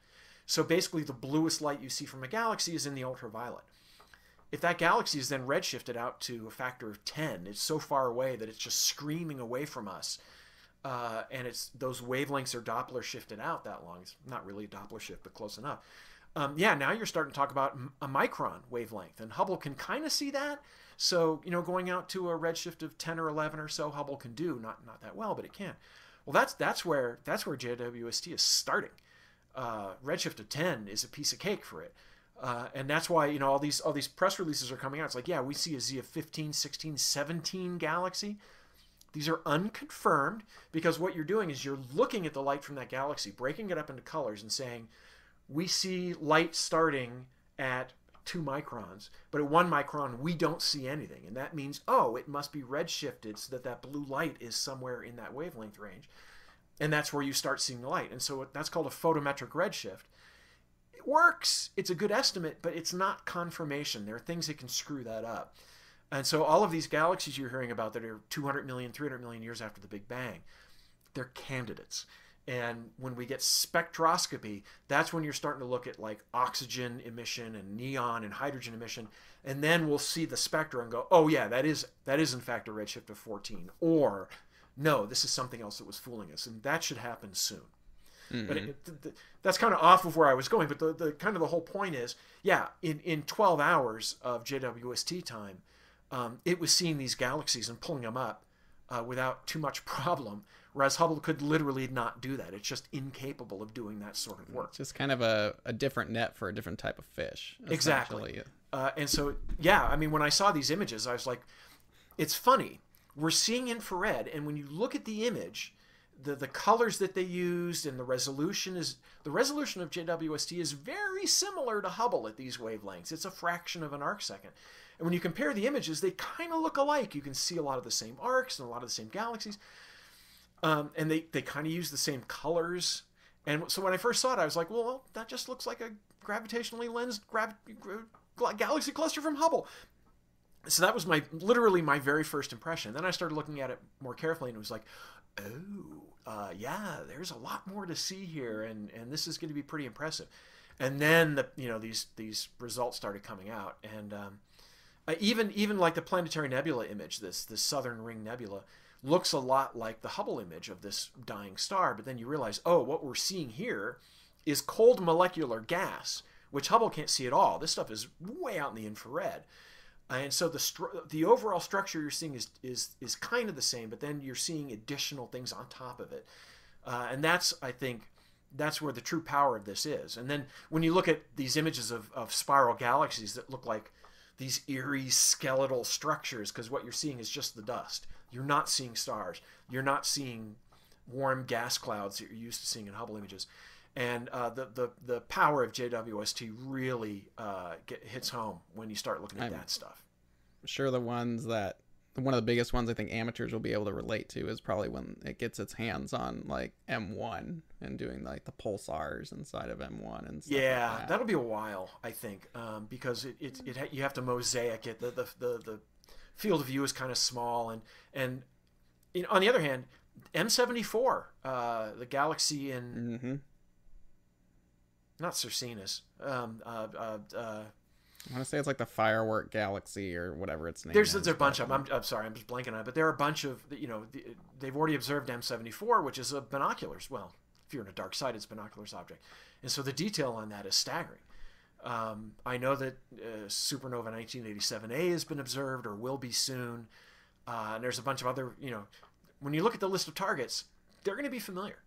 So basically the bluest light you see from a galaxy is in the ultraviolet. If that galaxy is then redshifted out to a factor of 10 it's so far away that it's just screaming away from us uh, and it's those wavelengths are doppler shifted out that long. It's not really a doppler shift but close enough um, yeah now you're starting to talk about a micron wavelength and hubble can kind of see that so, you know, going out to a redshift of 10 or 11 or so, Hubble can do not not that well, but it can. Well, that's that's where that's where JWST is starting. Uh, redshift of 10 is a piece of cake for it. Uh, and that's why you know all these all these press releases are coming out. It's like, yeah, we see a Z of 15, 16, 17 galaxy. These are unconfirmed because what you're doing is you're looking at the light from that galaxy, breaking it up into colors, and saying, we see light starting at two microns, but at one micron we don't see anything, and that means oh, it must be redshifted so that that blue light is somewhere in that wavelength range, and that's where you start seeing the light, and so that's called a photometric redshift. It works. It's a good estimate, but it's not confirmation. There are things that can screw that up. And so all of these galaxies you're hearing about that are 200 million, 300 million years after the Big Bang, they're candidates. And when we get spectroscopy, that's when you're starting to look at like oxygen emission and neon and hydrogen emission. And then we'll see the spectra and go, oh yeah, that is that is in fact a redshift of 14. Or no, this is something else that was fooling us. And that should happen soon. Mm-hmm. But it, it, that's kind of off of where I was going. But the, the kind of the whole point is, yeah, in, in 12 hours of JWST time, um, it was seeing these galaxies and pulling them up uh, without too much (laughs) problem. Whereas Hubble could literally not do that. It's just incapable of doing that sort of work. It's just kind of a, a different net for a different type of fish. Exactly. Uh, and so, yeah, I mean, when I saw these images, I was like, it's funny. We're seeing infrared, and when you look at the image, the, the colors that they used and the resolution is the resolution of JWST is very similar to Hubble at these wavelengths. It's a fraction of an arc second. And when you compare the images, they kind of look alike. You can see a lot of the same arcs and a lot of the same galaxies. Um, and they, they kind of use the same colors. And so when I first saw it, I was like, well, that just looks like a gravitationally lensed grav- galaxy cluster from Hubble. So that was my literally my very first impression. Then I started looking at it more carefully, and it was like, oh, uh, yeah, there's a lot more to see here, and and this is going to be pretty impressive. And then the you know these these results started coming out, and um, even even like the planetary nebula image, this this Southern Ring Nebula, looks a lot like the Hubble image of this dying star, but then you realize, oh, what we're seeing here is cold molecular gas, which Hubble can't see at all. This stuff is way out in the infrared. and so the the overall structure you're seeing is is is kind of the same, but then you're seeing additional things on top of it, uh, and that's I think that's where the true power of this is. And then when you look at these images of, of spiral galaxies that look like these eerie skeletal structures, because what you're seeing is just the dust. You're not seeing stars. You're not seeing warm gas clouds that you're used to seeing in Hubble images. And uh, the, the the power of JWST really uh, get, hits home when you start looking at I'm that stuff. Sure, the ones that one of the biggest ones I think amateurs will be able to relate to is probably when it gets its hands on like M1 and doing like the pulsars inside of M1 and stuff Yeah, like that. that'll be a while, I think, um, because it, it, it ha- you have to mosaic it. The, the the the field of view is kind of small, and and know, on the other hand, M74, uh, the galaxy in hmm not Circinus, um, uh, uh, uh, I want to say it's like the firework galaxy or whatever its name there's is. there's a bunch of them. I'm, I'm sorry, I'm just blanking on it, but there are a bunch of you know the, they've already observed M74, which is a binoculars. Well, if you're in a dark side, it's binoculars object, and so the detail on that is staggering. Um, I know that uh, supernova 1987A has been observed or will be soon, uh, and there's a bunch of other you know when you look at the list of targets, they're going to be familiar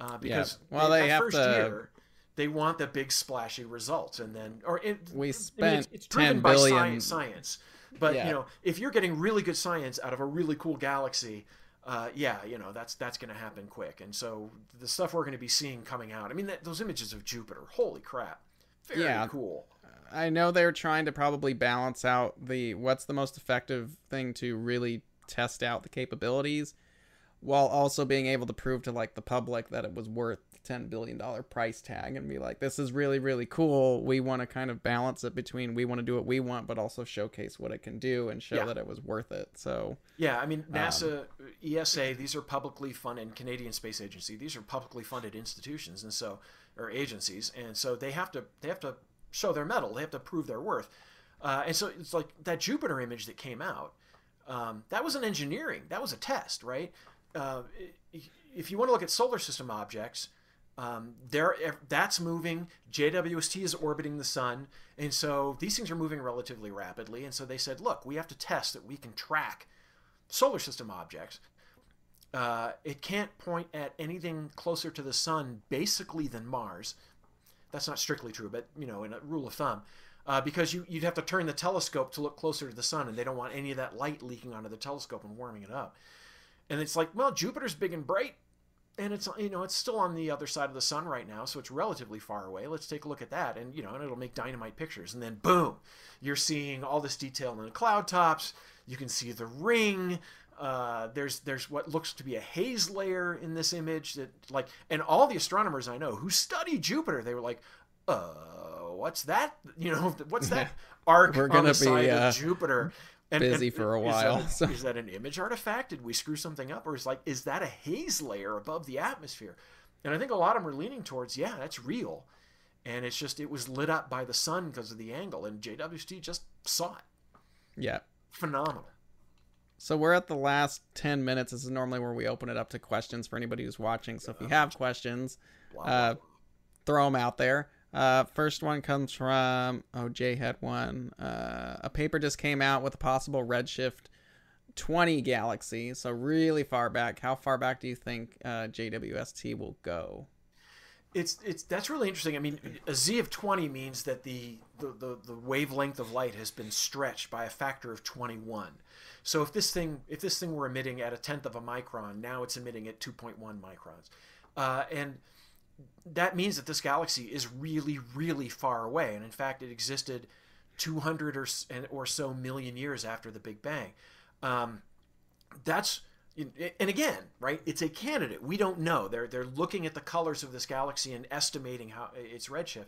uh, because Well, they that have first to- year they want the big splashy results, and then or it, We I mean, spent it's, it's driven 10 by science, science. But Yeah. you know, if you're getting really good science out of a really cool galaxy, uh, yeah, you know that's that's going to happen quick. And so the stuff we're going to be seeing coming out. I mean, that, those images of Jupiter, holy crap, very Yeah. cool. I know they're trying to probably balance out the what's the most effective thing to really test out the capabilities while also being able to prove to like the public that it was worth the 10 billion dollar price tag and be like this is really really cool we want to kind of balance it between we want to do what we want but also showcase what it can do and show Yeah. that it was worth it so Yeah, I mean um, NASA, ESA, these are publicly funded, Canadian Space Agency, these are publicly funded institutions, and so or agencies, and so they have to they have to show their mettle, they have to prove their worth, uh, and so it's like that Jupiter image that came out. Um, that was an engineering, that was a test, right? Uh, if you want to look at solar system objects, um, there that's moving. JWST is orbiting the sun, and so these things are moving relatively rapidly. And so they said, look, we have to test that we can track solar system objects. Uh, it can't point at anything closer to the sun, basically, than Mars. That's not strictly true, but you know, in a rule of thumb, uh, because you, you'd have to turn the telescope to look closer to the sun, and they don't want any of that light leaking onto the telescope and warming it up. And it's like, well, Jupiter's big and bright, and it's you know it's still on the other side of the sun right now, so it's relatively far away. Let's take a look at that, and you know, and it'll make dynamite pictures. And then boom, you're seeing all this detail in the cloud tops. You can see the ring. Uh, there's there's what looks to be a haze layer in this image that like, and all the astronomers I know who study Jupiter, they were like, uh, what's that? You know, (laughs) what's that (laughs) arc We're on gonna the side be, uh, of Jupiter? And, busy for a is that while, so- is that an image artifact? Did we screw something up, or is like is that a haze layer above the atmosphere? And I think a lot of them are leaning towards, yeah, that's real, and it's just it was lit up by the sun because of the angle, and JWST just saw it. yeah Phenomenal. So we're at the last 10 minutes. This is normally where we open it up to questions for anybody who's watching. So if you have questions, Wow. uh, throw them out there. Uh, first one comes from, oh, Jay had one. Uh, a paper just came out with a possible redshift 20 galaxy. So really far back. How far back do you think uh, JWST will go? It's it's that's really interesting. I mean, a z of twenty means that the, the the the wavelength of light has been stretched by a factor of twenty one. So if this thing if this thing were emitting at a tenth of a micron, now it's emitting at two point one microns, uh, and that means that this galaxy is really really far away. And in fact, it existed two hundred or or so million years after the Big Bang. Um, that's and again right it's a candidate. We don't know. They're they're looking at the colors of this galaxy and estimating how its redshift.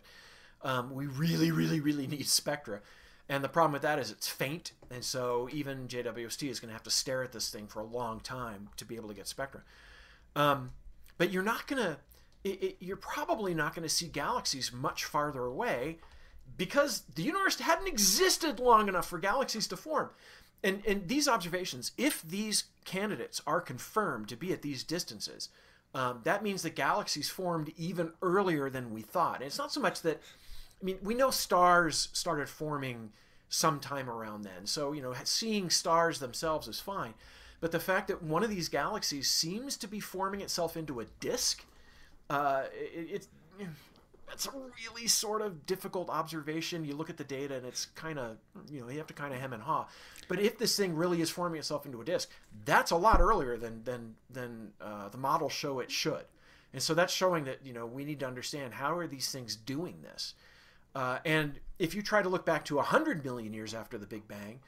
Um, we really really really need spectra and the problem with that is it's faint and so even jwst is going to have to stare at this thing for a long time to be able to get spectra um, but you're not going to you're probably not going to see galaxies much farther away because the universe hadn't existed long enough for galaxies to form. And, and these observations, if these candidates are confirmed to be at these distances, um, that means that galaxies formed even earlier than we thought. And it's not so much that, I mean, we know stars started forming sometime around then. So, you know, seeing stars themselves is fine. But the fact that one of these galaxies seems to be forming itself into a disk, uh, it, it's that's a really sort of difficult observation. You look at the data and it's kind of, you know, you have to kind of hem and haw. But if this thing really is forming itself into a disk, that's a lot earlier than than than uh, the models show it should. And so that's showing that you know we need to understand how are these things doing this. Uh, and if you try to look back to 100 million years after the Big Bang,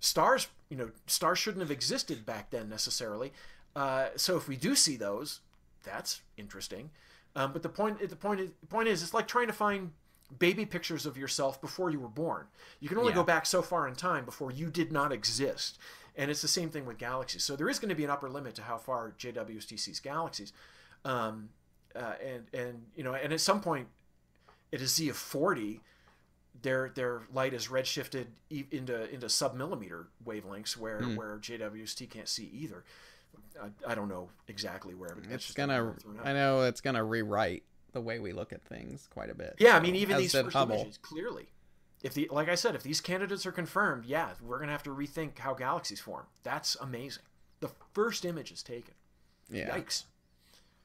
stars, you know, stars shouldn't have existed back then necessarily. Uh, so if we do see those, that's interesting. Um, but the point, the point, the point is, it's like trying to find baby pictures of yourself before you were born. You can only yeah. go back so far in time before you did not exist. And it's the same thing with galaxies. So there is going to be an upper limit to how far JWST sees galaxies. Um, uh, and and you know, and at some point, at a z of 40 their their light is redshifted into into submillimeter wavelengths where mm. where JWST can't see either. I, I, don't know exactly where, it's gonna. I know it's gonna rewrite the way we look at things quite a bit. Yeah, I mean, even these first Hubble. images clearly. If the like I said, if these candidates are confirmed, yeah, we're gonna have to rethink how galaxies form. That's amazing. The first image is taken. Yeah. Yikes.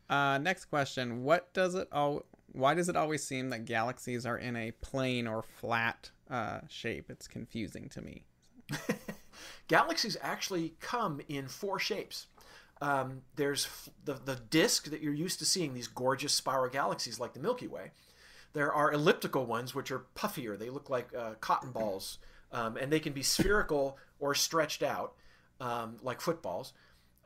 Uh, next question: What does it all? Why does it always seem that galaxies are in a plane or flat uh, shape? It's confusing to me. (laughs) galaxies actually come in four shapes. Um, there's the, the disk that you're used to seeing, these gorgeous spiral galaxies like the Milky Way. There are elliptical ones, which are puffier. They look like uh, cotton (clears throat) balls, um, and they can be spherical or stretched out um, like footballs.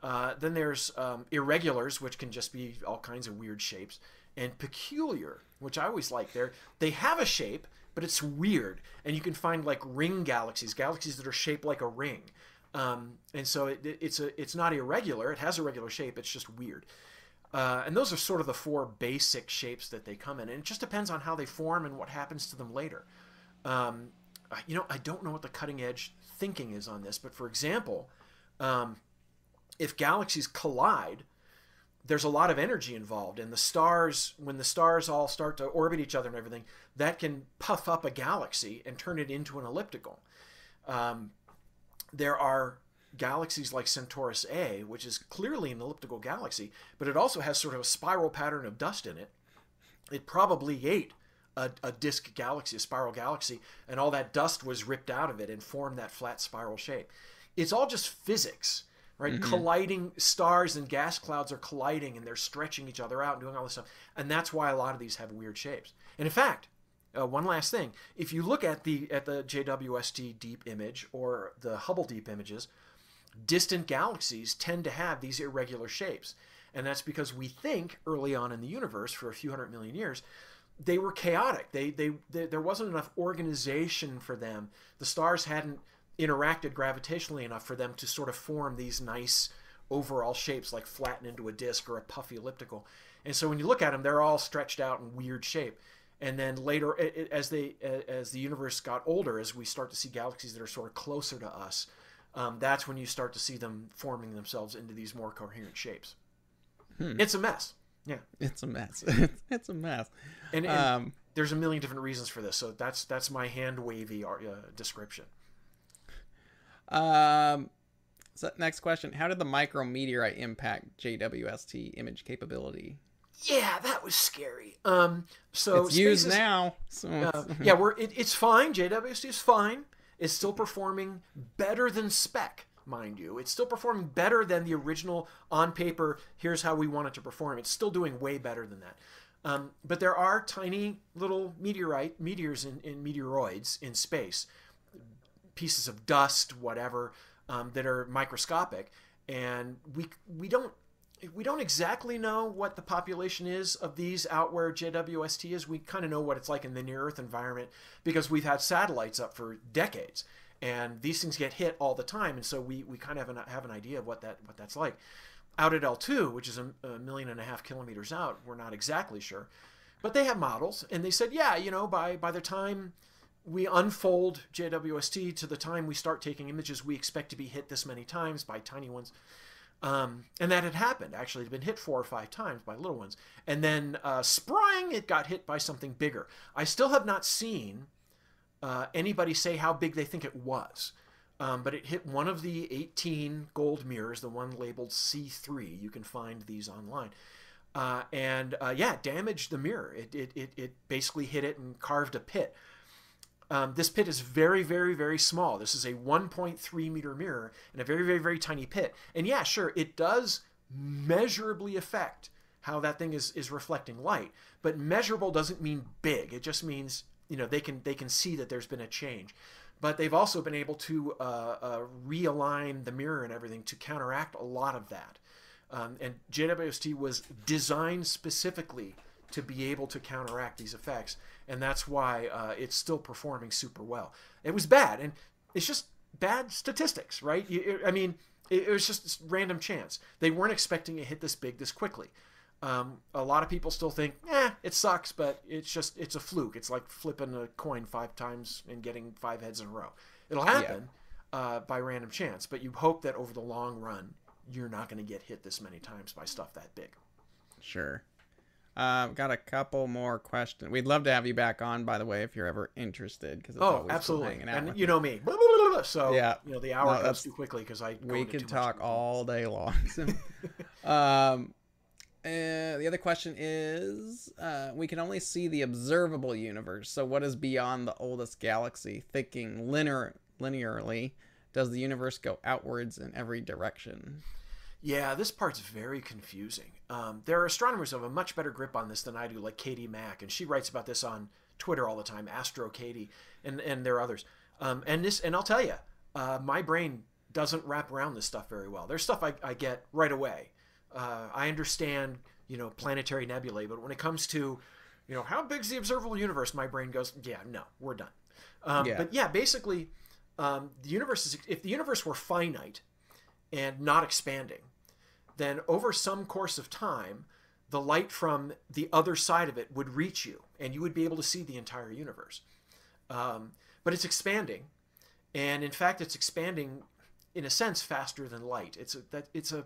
Uh, then there's um, irregulars, which can just be all kinds of weird shapes and peculiar, which I always like. There, they have a shape, but it's weird, and you can find like ring galaxies, galaxies that are shaped like a ring. Um, and so it, it's a it's not irregular. It has a regular shape. It's just weird. Uh, and those are sort of the four basic shapes that they come in, and it just depends on how they form and what happens to them later. Um, you know, I don't know what the cutting edge thinking is on this, but for example, um, if galaxies collide, there's a lot of energy involved and the stars when the stars all start to orbit each other and everything that can puff up a galaxy and turn it into an elliptical. Um, there are galaxies like centaurus a which is clearly an elliptical galaxy but it also has sort of a spiral pattern of dust in it. It probably ate a, a disk galaxy a spiral galaxy and all that dust was ripped out of it and formed that flat spiral shape. It's all just physics right? Mm-hmm. Colliding stars and gas clouds are colliding and they're stretching each other out and doing all this stuff. And that's why a lot of these have weird shapes. And in fact, uh, one last thing: if you look at the at the JWST deep image or the Hubble deep images, distant galaxies tend to have these irregular shapes, and that's because we think early on in the universe, for a few hundred million years, they were chaotic. They, they, they there wasn't enough organization for them. The stars hadn't interacted gravitationally enough for them to sort of form these nice overall shapes like flatten into a disc or a puffy elliptical. And so when you look at them, they're all stretched out in weird shape. And then later, as they as the universe got older, as we start to see galaxies that are sort of closer to us, um, that's when you start to see them forming themselves into these more coherent shapes. Hmm. It's a mess. Yeah, it's a mess. (laughs) it's a mess. And, and um, there's a million different reasons for this. So that's that's my hand wavy uh, description. Um, so next question: How did the micrometeorite impact JWST image capability? Yeah, that was scary. Um, so it's used is, now. So uh, (laughs) yeah, we're it, it's fine. JWST is fine. It's still performing better than spec, mind you. It's still performing better than the original on paper. Here's how we want it to perform. It's still doing way better than that. Um, but there are tiny little meteorite meteors in, in meteoroids in space pieces of dust, whatever, um, that are microscopic, and we we don't we don't exactly know what the population is of these out where JWST is. We kind of know what it's like in the near Earth environment because we've had satellites up for decades, and these things get hit all the time, and so we, we kind of have an, have an idea of what that what that's like. Out at L2, which is a, a million and a half kilometers out, we're not exactly sure, but they have models, and they said, yeah, you know, by by the time we unfold JWST to the time we start taking images, we expect to be hit this many times by tiny ones. Um, and that had happened. Actually, it had been hit four or five times by little ones. And then uh, it got hit by something bigger. I still have not seen uh, anybody say how big they think it was. Um, but it hit one of the 18 gold mirrors, the one labeled C3. You can find these online. Uh, and uh, yeah, damaged the mirror. It, it, it, it, basically hit it and carved a pit. Um, this pit is very, very, very small. This is a 1.3 meter mirror in a very, very, very tiny pit. And yeah, sure, it does measurably affect how that thing is, is reflecting light. But measurable doesn't mean big. It just means you know they can they can see that there's been a change but they've also been able to uh, uh, realign the mirror and everything to counteract a lot of that. Um, and JWST was designed specifically to be able to counteract these effects, and that's why uh, it's still performing super well. It was bad, and it's just bad statistics, right? I mean, it was just random chance. They weren't expecting it hit this big this quickly. Um, a lot of people still think, eh, it sucks, but it's just it's a fluke. It's like flipping a coin five times and getting five heads in a row. It'll happen yeah. uh, by random chance, but you hope that over the long run, you're not going to get hit this many times by stuff that big. Sure. Uh, got a couple more questions. We'd love to have you back on, by the way, if you're ever interested. Because oh, absolutely, and you know me. So yeah, you know the hour no, goes too quickly because I we can talk all day long. (laughs) So, um, uh, the other question is uh, we can only see the observable universe. So, what is beyond the oldest galaxy? Thinking linear, linearly, does the universe go outwards in every direction? Yeah, this part's very confusing. Um, there are astronomers who have a much better grip on this than I do, like Katie Mack, and she writes about this on Twitter all the time, Astro Katie, and and there are others. Um, and this, and I'll tell you, uh, my brain doesn't wrap around this stuff very well. There's stuff I, I get right away uh, I understand, you know, planetary nebulae, but when it comes to, you know, how big's the observable universe, my brain goes, yeah, no, we're done. Um, yeah. But yeah, basically, um, the universe is if the universe were finite and not expanding, then over some course of time, the light from the other side of it would reach you, and you would be able to see the entire universe. Um, but it's expanding, and in fact, it's expanding in a sense faster than light. It's a that it's a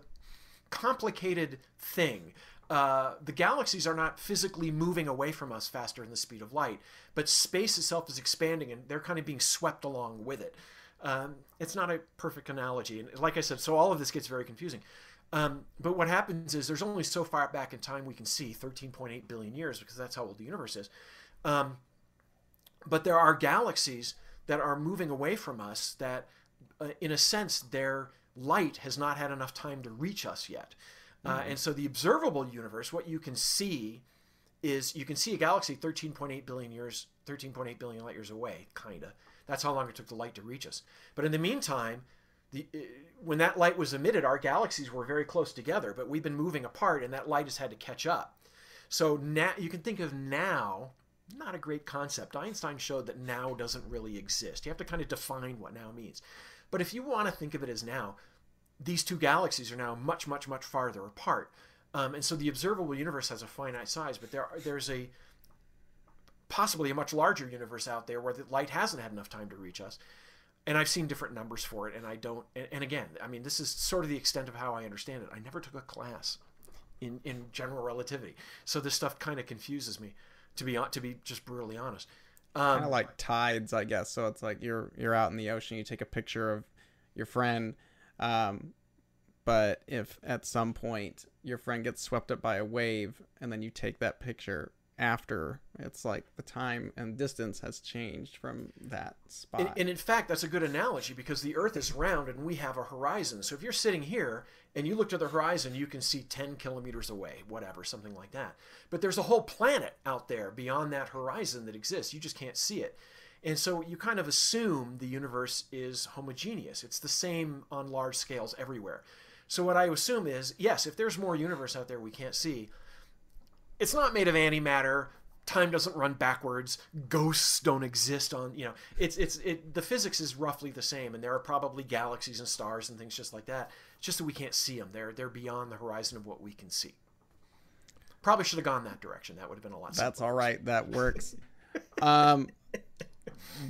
complicated thing. Uh, the galaxies are not physically moving away from us faster than the speed of light, but space itself is expanding and they're kind of being swept along with it. Um, it's not a perfect analogy. And like I said, so all of this gets very confusing. Um, but what happens is there's only so far back in time we can see 13.8 billion years because that's how old the universe is. Um, but there are galaxies that are moving away from us that, uh, in a sense, they're light has not had enough time to reach us yet. Uh, mm-hmm. Uh, and so the observable universe, what you can see is you can see a galaxy 13.8 billion years, 13.8 billion light years away, kind of. That's how long it took the light to reach us. But in the meantime, the, uh, when that light was emitted, our galaxies were very close together, but we've been moving apart, and that light has had to catch up. So now you can think of now, not a great concept. Einstein showed that now doesn't really exist. You have to kind of define what now means. But if you want to think of it as now, these two galaxies are now much, much, much farther apart. Um, and so the observable universe has a finite size, but there there's a possibly a much larger universe out there where the light hasn't had enough time to reach us. And I've seen different numbers for it, and I don't. And, and again, I mean, this is sort of the extent of how I understand it. I never took a class in in general relativity, so this stuff kind of confuses me. To be to be just brutally honest, um, kind of like tides, I guess. So it's like you're you're out in the ocean, you take a picture of your friend, um, but if at some point your friend gets swept up by a wave and then you take that picture after. It's like the time and distance has changed from that spot. And, and, in fact that's a good analogy because the earth is round and we have a horizon. So if you're sitting here and you look to the horizon you can see 10 kilometers away whatever something like that. But there's a whole planet out there beyond that horizon that exists. You just can't see it. And so you kind of assume the universe is homogeneous. It's the same on large scales everywhere. So what i assume is yes if there's more universe out there we can't see it's not made of antimatter. Time doesn't run backwards. Ghosts don't exist on you know it's it's it the physics is roughly the same and there are probably galaxies and stars and things just like that. It's just that we can't see them they're they're beyond the horizon of what we can see. Probably should have gone that direction. That would have been a lot that's all right. That works. (laughs) Um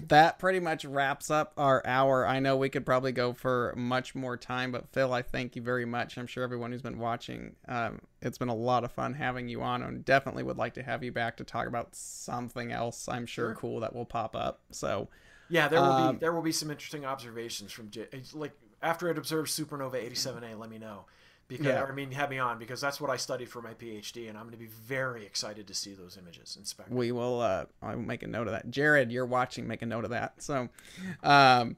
that pretty much wraps up our hour. I know we could probably go for much more time, but Phil, I thank you very much. I'm sure everyone who's been watching, um, it's been a lot of fun having you on, and definitely would like to have you back to talk about something else. I'm sure, sure. cool that will pop up. So, yeah, there will um, be there will be some interesting observations from J- like after it observes supernova 87A. Let me know because yeah. I mean have me on because that's what I studied for my PhD, and I'm going to be very excited to see those images inspect. We will. Uh, I will make a note of that. Jared, you're watching. Make a note of that. So, um,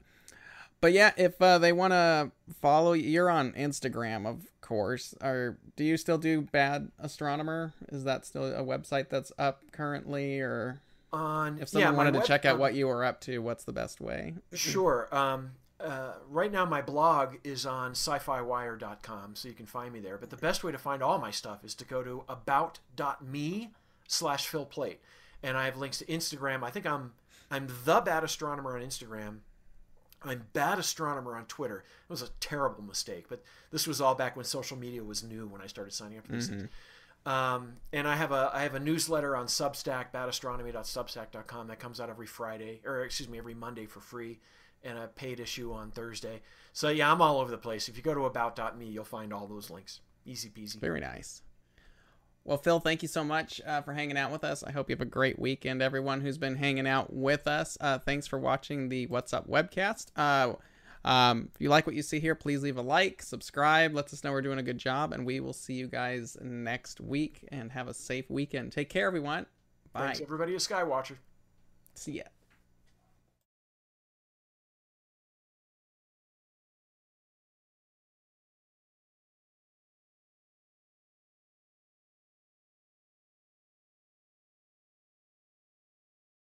but yeah, if uh, they want to follow, you're on Instagram, of course. Or do you still do Bad Astronomer? Is that still a website that's up currently, or? On, if someone yeah, wanted to web, check out um, what you were up to, what's the best way? Sure. Um, uh, right now my blog is on syfywire.com so you can find me there. But the best way to find all my stuff is to go to about.me slash phil plait and i have links to instagram. I think i'm i'm the bad astronomer on instagram. I'm bad astronomer on twitter. It was a terrible mistake but this was all back when social media was new when i started signing up for these mm-hmm. things um, and I have a I have a newsletter on Substack, badastronomy.substack.com that comes out every Friday, or excuse me, every Monday for free and a paid issue on Thursday. So yeah, I'm all over the place. If you go to about.me, you'll find all those links. Easy peasy. Very nice. Well, Phil, thank you so much uh, for hanging out with us. I hope you have a great weekend, everyone who's been hanging out with us. Uh, thanks for watching the What's Up webcast. Uh, um, if you like what you see here, please leave a like, subscribe, lets us know we're doing a good job, and we will see you guys next week. And have a safe weekend. Take care, everyone. Bye. Thanks, everybody. A Skywatcher. See ya.